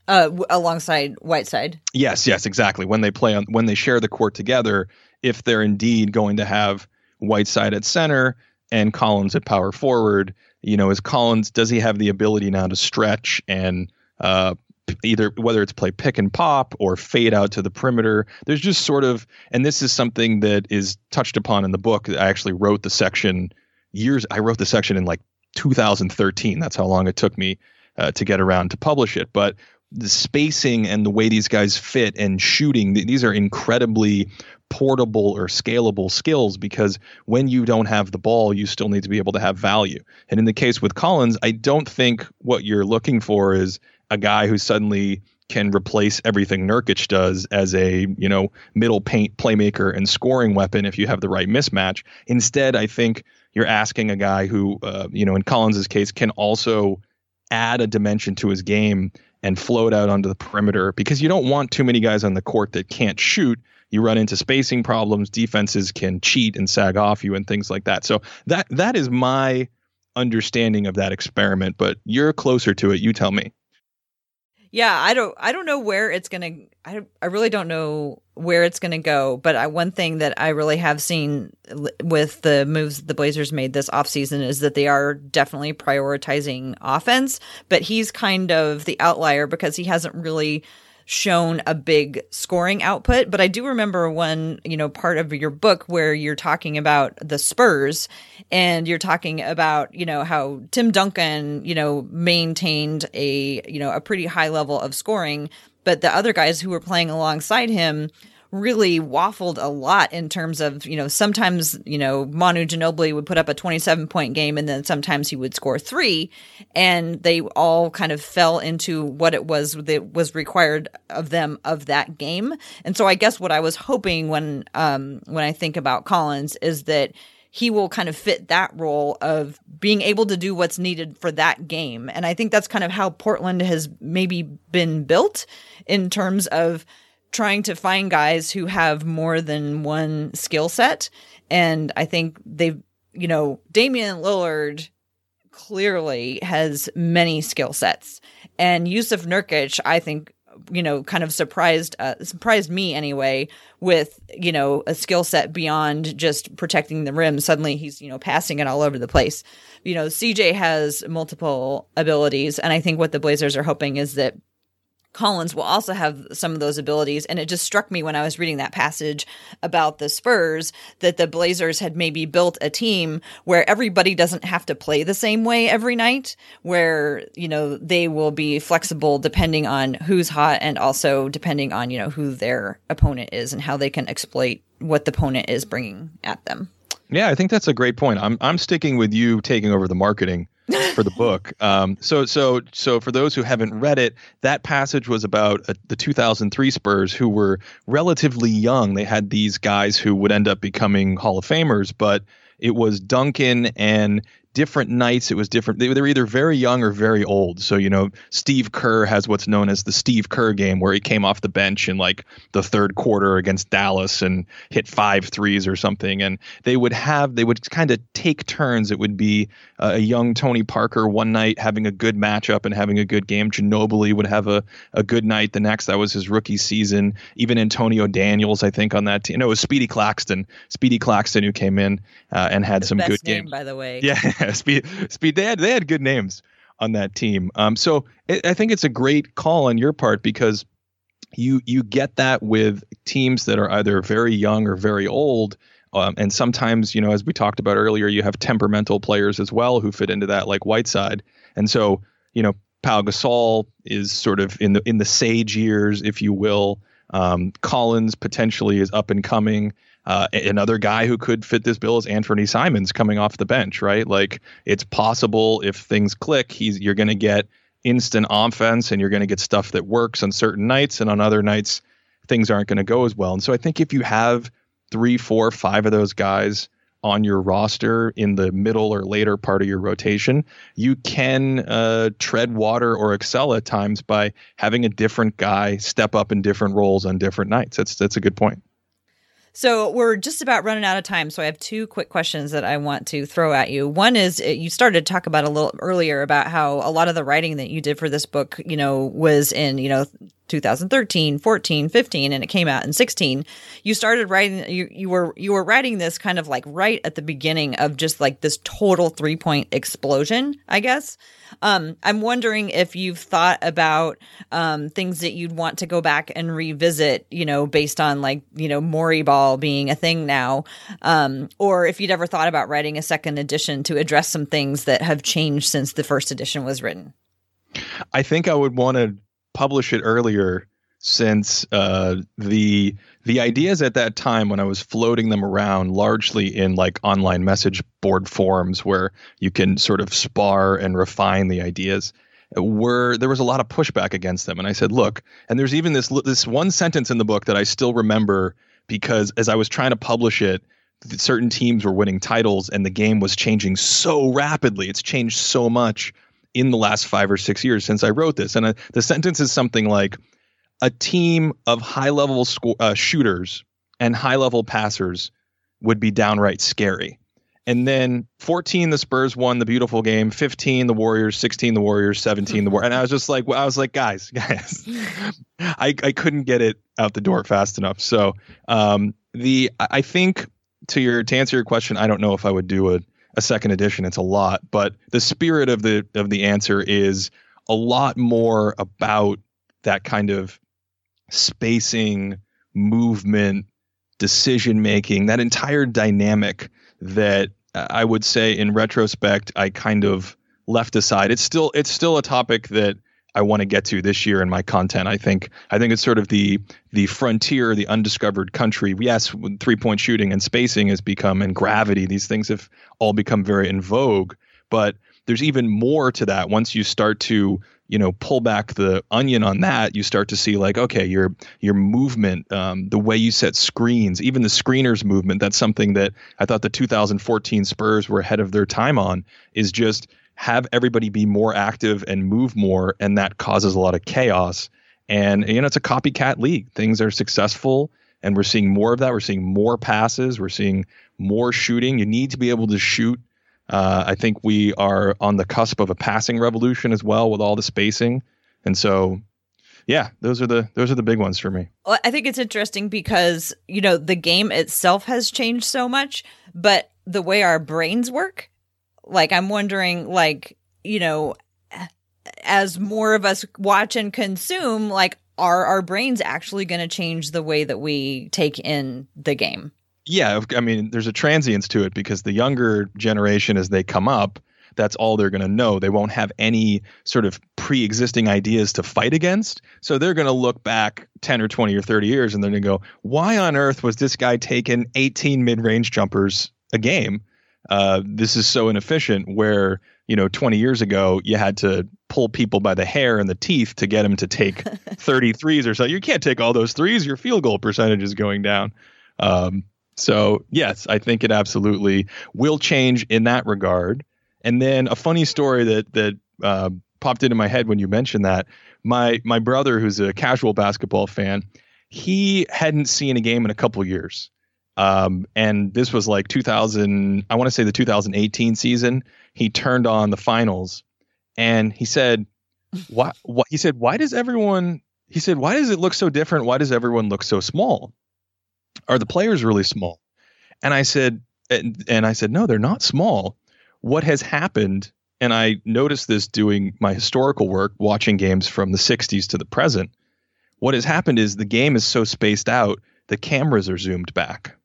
Uh, w- alongside Whiteside. Yes, yes, exactly. When they play on, when they share the court together, if they're indeed going to have Whiteside at center and Collins at power forward. You know, is Collins does he have the ability now to stretch and uh, either whether it's play pick and pop or fade out to the perimeter. There's just sort of, and this is something that is touched upon in the book. I actually wrote the section years. I wrote the section in like 2013. That's how long it took me uh, to get around to publish it. But the spacing and the way these guys fit and shooting, these are incredibly portable or scalable skills because when you don't have the ball, you still need to be able to have value. And in the case with Collins, I don't think what you're looking for is a guy who suddenly can replace everything Nurkic does as a you know middle paint playmaker and scoring weapon if you have the right mismatch. Instead, I think you're asking a guy who uh, you know in Collins's case can also add a dimension to his game and float out onto the perimeter because you don't want too many guys on the court that can't shoot. You run into spacing problems. Defenses can cheat and sag off you and things like that. So that that is my understanding of that experiment. But you're closer to it. You tell me yeah i don't i don't know where it's gonna i, I really don't know where it's gonna go but I, one thing that i really have seen with the moves the blazers made this offseason is that they are definitely prioritizing offense but he's kind of the outlier because he hasn't really shown a big scoring output. But I do remember one, you know, part of your book where you're talking about the Spurs and you're talking about, you know, how Tim Duncan, you know, maintained a, you know, a pretty high level of scoring. But the other guys who were playing alongside him really waffled a lot in terms of, you know, sometimes, you know, Manu Ginobili would put up a 27 point game and then sometimes he would score three. And they all kind of fell into what it was that was required of them of that game. And so I guess what I was hoping when, um, when I think about Collins is that he will kind of fit that role of being able to do what's needed for that game. And I think that's kind of how Portland has maybe been built in terms of trying to find guys who have more than one skill set. And I think they've, you know, Damian Lillard clearly has many skill sets. And Jusuf Nurkic, I think, you know, kind of surprised uh, surprised me anyway with you know a skill set beyond just protecting the rim. Suddenly he's you know passing it all over the place. You know, CJ has multiple abilities, and I think what the Blazers are hoping is that Collins will also have some of those abilities. And it just struck me when I was reading that passage about the Spurs that the Blazers had maybe built a team where everybody doesn't have to play the same way every night, where, you know, they will be flexible depending on who's hot and also depending on, you know, who their opponent is and how they can exploit what the opponent is bringing at them. Yeah, I think that's a great point. I'm I'm sticking with you taking over the marketing for the book. Um, so so so for those who haven't read it, that passage was about uh, the 2003 Spurs who were relatively young. They had these guys who would end up becoming Hall of Famers, but it was Duncan and different nights it was different. They, they were either very young or very old. So you know steve kerr has what's known as the steve kerr game where he came off the bench in like the third quarter against dallas and hit five threes or something. And they would have they would kind of take turns. It would be uh, a young tony parker one night having a good matchup and having a good game. Ginobili would have a, a good night the next. That was his rookie season. Even antonio daniels i think on that team. No it was speedy claxton. Speedy claxton who came in uh, and had some good games by the way. Yeah speed, speed. They had they had good names on that team. Um, so it, I think it's a great call on your part because you you get that with teams that are either very young or very old. Um, and sometimes, you know, as we talked about earlier, you have temperamental players as well who fit into that, like Whiteside. And so, you know, Pau Gasol is sort of in the in the sage years, if you will. Um, Collins potentially is up and coming. Uh, another guy who could fit this bill is Anfernee Simons coming off the bench, right? Like it's possible if things click, he's you're going to get instant offense and you're going to get stuff that works on certain nights, and on other nights things aren't going to go as well. And so I think if you have three, four, five of those guys on your roster in the middle or later part of your rotation, you can uh, tread water or excel at times by having a different guy step up in different roles on different nights. That's that's a good point. So we're just about running out of time. So I have two quick questions that I want to throw at you. One is uh, you started to talk about a little earlier about how a lot of the writing that you did for this book, you know, was in, you know, 2013, 14, 15 and it came out in 16. You started writing you you were you were writing this kind of like right at the beginning of just like this total three-point explosion, I guess. Um, I'm wondering if you've thought about um, things that you'd want to go back and revisit, you know, based on like, you know, Morey Ball being a thing now, um, or if you'd ever thought about writing a second edition to address some things that have changed since the first edition was written. I think I would want to publish it earlier since uh, the the ideas at that time when I was floating them around largely in like online message board forums where you can sort of spar and refine the ideas were there was a lot of pushback against them. And I said look and there's even this this one sentence in the book that I still remember because as I was trying to publish it certain teams were winning titles and the game was changing so rapidly. It's changed so much in the last 5 or 6 years since I wrote this and uh, the sentence is something like a team of high level sco- uh, shooters and high level passers would be downright scary. And then 14, the Spurs won the beautiful game. 15, the Warriors. 16, the Warriors. 17, the Warriors. And I was just like, I was like, guys, guys, I, I couldn't get it out the door fast enough. So um, the I think to your to answer your question, I don't know if I would do a, a second edition. It's a lot, but the spirit of the of the answer is a lot more about that kind of spacing, movement, decision making, that entire dynamic that I would say in retrospect I kind of left aside. It's still it's still a topic that I want to get to this year in my content. I think I think it's sort of the the frontier, the undiscovered country. Yes, three point shooting and spacing has become and gravity. These things have all become very in vogue, but there's even more to that once you start to you know pull back the onion on that you start to see like okay your your movement um, the way you set screens even the screeners movement that's something that i thought the 2014 spurs were ahead of their time on is just have everybody be more active and move more and that causes a lot of chaos. And you know it's a copycat league. Things are successful and we're seeing more of that. We're seeing more passes. We're seeing more shooting. You need to be able to shoot. Uh, I think we are on the cusp of a passing revolution as well with all the spacing, and so yeah, those are the those are the big ones for me. Well, I think it's interesting because you know the game itself has changed so much, but the way our brains work, like I'm wondering, like you know, as more of us watch and consume, like are our brains actually going to change the way that we take in the game? yeah, I mean, there's a transience to it because the younger generation, as they come up, that's all they're going to know. They won't have any sort of pre existing ideas to fight against. So they're going to look back 10 or 20 or 30 years and they're going to go, why on earth was this guy taking 18 mid range jumpers a game? Uh, this is so inefficient where, you know, 20 years ago, you had to pull people by the hair and the teeth to get them to take 30 threes or so. You can't take all those threes. Your field goal percentage is going down. Um, so, yes, I think it absolutely will change in that regard. And then a funny story that that uh, popped into my head when you mentioned that my my brother, who's a casual basketball fan, he hadn't seen a game in a couple years. Um, and this was like 2000, I want to say the 2018 season. He turned on the finals, and he said, "Why? What?" He said, "Why does everyone?" He said, "Why does it look so different? Why does everyone look so small?" are the players really small? And I said, and, and I said, no, they're not small. What has happened, and I noticed this doing my historical work, watching games from the 60s to the present. What has happened is the game is so spaced out, the cameras are zoomed back.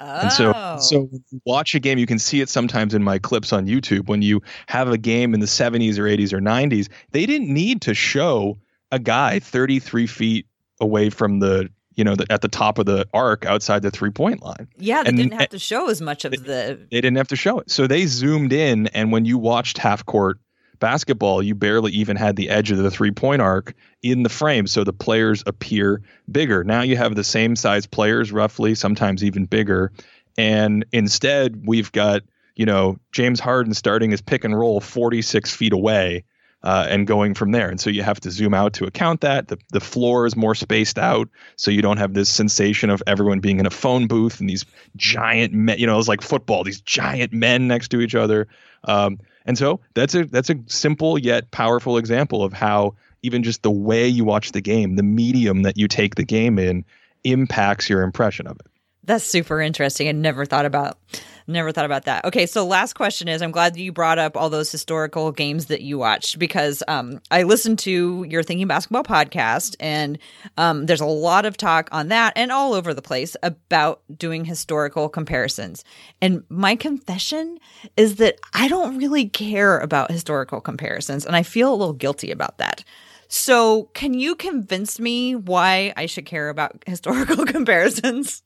Oh. And so, so oh. watch a game, you can see it sometimes in my clips on YouTube. When you have a game in the 70s or 80s or 90s, they didn't need to show a guy 33 feet away from the you know, the, at the top of the arc outside the three point line. Yeah, they and, didn't have to show as much of they, the. They didn't have to show it. So they zoomed in, and when you watched half court basketball, you barely even had the edge of the three point arc in the frame. So the players appear bigger. Now you have the same size players, roughly, sometimes even bigger. And instead, we've got, you know, James Harden starting his pick and roll 46 feet away uh, and going from there. And so you have to zoom out to account that. The, the floor is more spaced out, so you don't have this sensation of everyone being in a phone booth and these giant men, you know, it's like football, these giant men next to each other. Um, and so that's a that's a simple yet powerful example of how even just the way you watch the game, the medium that you take the game in, impacts your impression of it. That's super interesting. I never thought about never thought about that. Okay, so last question is I'm glad that you brought up all those historical games that you watched because um, I listened to your Thinking Basketball podcast and um, there's a lot of talk on that and all over the place about doing historical comparisons. And my confession is that I don't really care about historical comparisons and I feel a little guilty about that. So, can you convince me why I should care about historical comparisons?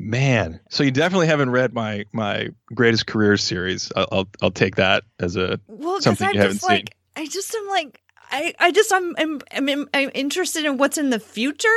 Man, so you definitely haven't read my my greatest career series. I'll I'll, I'll take that as a well, something I'm you haven't like, seen. I just am like I I just I'm I'm, I'm I'm interested in what's in the future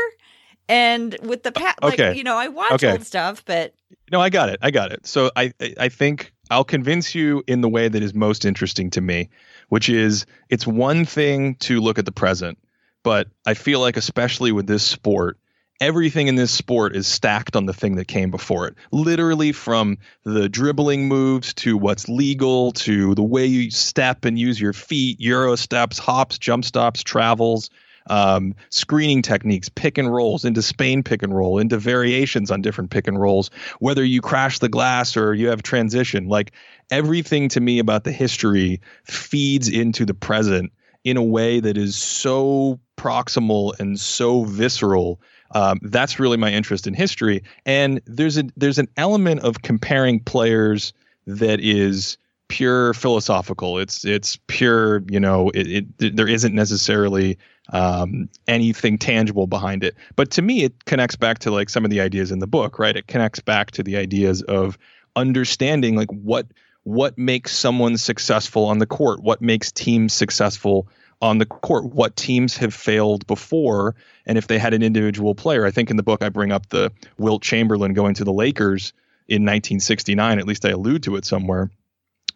and with the uh, past. Like, okay, you know, I watch okay. old stuff, but no, I got it. I got it. So I I think I'll convince you in the way that is most interesting to me, which is it's one thing to look at the present, but I feel like especially with this sport everything in this sport is stacked on the thing that came before it. Literally from the dribbling moves to what's legal to the way you step and use your feet, euro steps, hops, jump stops, travels, um, screening techniques, pick and rolls, into Spain pick and roll, into variations on different pick and rolls, whether you crash the glass or you have transition. Like everything to me about the history feeds into the present in a way that is so proximal and so visceral um, that's really my interest in history. And there's a there's an element of comparing players that is pure philosophical. It's it's pure, you know, it, it there isn't necessarily um, anything tangible behind it. But to me, it connects back to like some of the ideas in the book, right? It connects back to the ideas of understanding like what what makes someone successful on the court, what makes teams successful on the court, what teams have failed before, and if they had an individual player. I think in the book I bring up the Wilt Chamberlain going to the Lakers in 1969. At least I allude to it somewhere.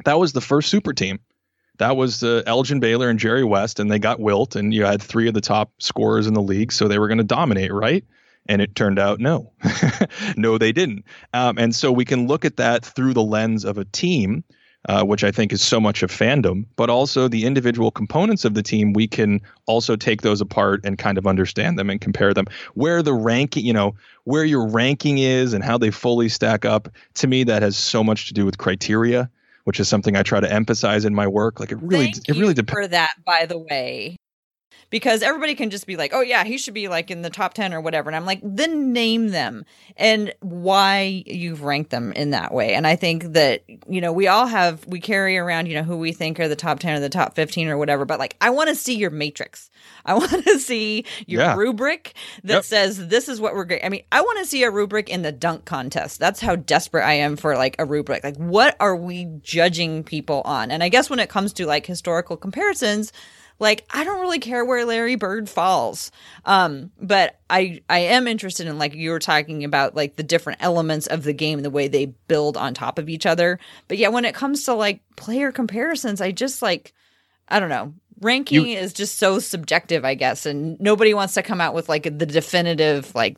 That was the first super team. That was uh, Elgin Baylor and Jerry West, and they got Wilt, and you had three of the top scorers in the league, so they were going to dominate, right? And it turned out no, no, they didn't. Um, and so we can look at that through the lens of a team uh, which I think is so much of fandom, but also the individual components of the team. We can also take those apart and kind of understand them and compare them. Where the ranking, you know, where your ranking is and how they fully stack up. To me, that has so much to do with criteria, which is something I try to emphasize in my work. Like it really, Thank it really depends. For that, by the way, because everybody can just be like, oh, yeah, he should be like in the top 10 or whatever. And I'm like, then name them and why you've ranked them in that way. And I think that, you know, we all have, we carry around, you know, who we think are the top 10 or the top 15 or whatever. But like, I want to see your matrix. I want to see your yeah. rubric that yep. says this is what we're great. I mean, I want to see a rubric in the dunk contest. That's how desperate I am for like a rubric. Like, what are we judging people on? And I guess when it comes to like historical comparisons, like I don't really care where Larry Bird falls. Um, but I I am interested in like you were talking about like the different elements of the game, the way they build on top of each other. But yeah, when it comes to like player comparisons, I just like I don't know. Ranking you, is just so subjective, I guess, and nobody wants to come out with like the definitive like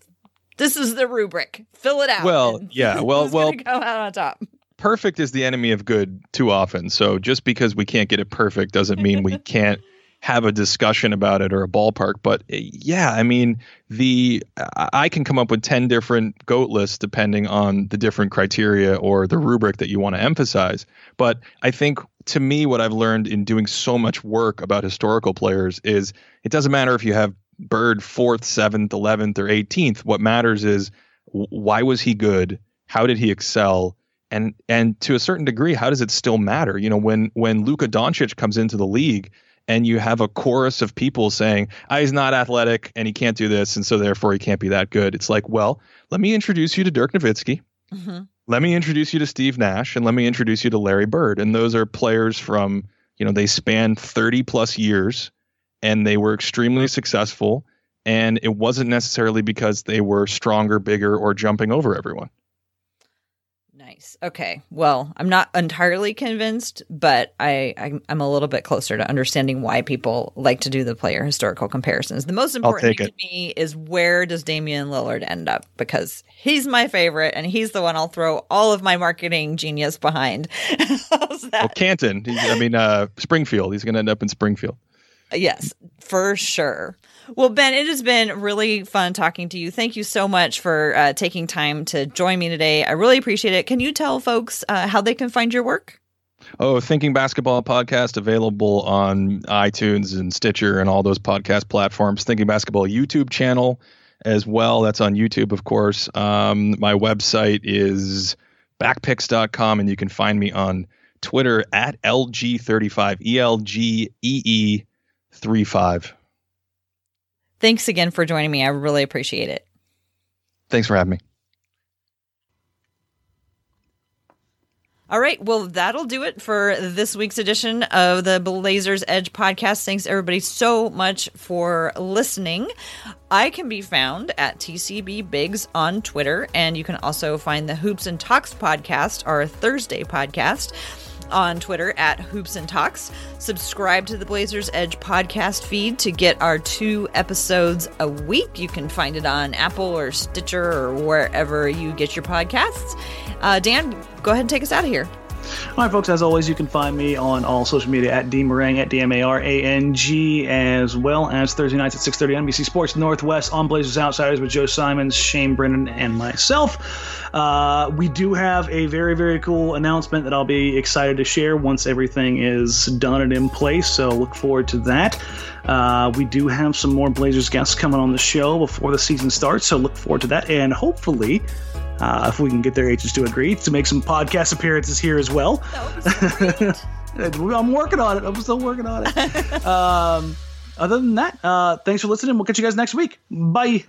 this is the rubric. Fill it out. Well, yeah. Well, well, come out on top perfect is the enemy of good too often. So just because we can't get it perfect doesn't mean we can't have a discussion about it or a ballpark. But eh, yeah, I mean, the I can come up with 10 different GOAT lists depending on the different criteria or the rubric that you want to emphasize. But I think to me, what I've learned in doing so much work about historical players is it doesn't matter if you have Bird fourth, seventh, 11th, or 18th. What matters is why was he good? How did he excel? And and to a certain degree, how does it still matter? You know, when when Luka Doncic comes into the league, and you have a chorus of people saying, oh, he's not athletic and he can't do this, and so therefore he can't be that good. It's like, well, let me introduce you to Dirk Nowitzki. Mm-hmm. Let me introduce you to Steve Nash, and let me introduce you to Larry Bird. And those are players from, you know, they span 30 plus years, and they were extremely successful. And it wasn't necessarily because they were stronger, bigger, or jumping over everyone. Nice. Okay. Well, I'm not entirely convinced, but I, I am a little bit closer to understanding why people like to do the player historical comparisons. The most important thing it. to me is where does Damian Lillard end up because he's my favorite and he's the one I'll throw all of my marketing genius behind. well, Canton. I mean, uh, Springfield. He's going to end up in Springfield. Yes, for sure. Well, Ben, it has been really fun talking to you. Thank you so much for uh, taking time to join me today. I really appreciate it. Can you tell folks uh, how they can find your work? Oh, Thinking Basketball podcast available on iTunes and Stitcher and all those podcast platforms. Thinking Basketball YouTube channel as well. That's on YouTube, of course. Um, my website is backpicks.com, and you can find me on Twitter at ElGee35, E L G E E 35. Thanks again for joining me. I really appreciate it. Thanks for having me. All right. Well, that'll do it for this week's edition of the Blazers Edge podcast. Thanks, everybody, so much for listening. I can be found at TCB Biggs on Twitter, and you can also find the Hoops and Talks podcast, our Thursday podcast on Twitter at Hoops and Talks. Subscribe to the Blazers Edge podcast feed to get our two episodes a week. You can find it on Apple or Stitcher or wherever you get your podcasts. Uh, Dan, go ahead and take us out of here. All right, folks, as always, you can find me on all social media at dmarang, at D-M-A-R-A-N-G, as well as Thursday nights at 6.30 NBC Sports Northwest on Blazers Outsiders with Joe Simons, Shane Brennan, and myself. Uh, we do have a very, very cool announcement that I'll be excited to share once everything is done and in place. So look forward to that. Uh, we do have some more Blazers guests coming on the show before the season starts. So look forward to that. And hopefully, uh, if we can get their agents to agree to make some podcast appearances here as well. I'm working on it. I'm still working on it. um, other than that, uh, thanks for listening. We'll catch you guys next week. Bye.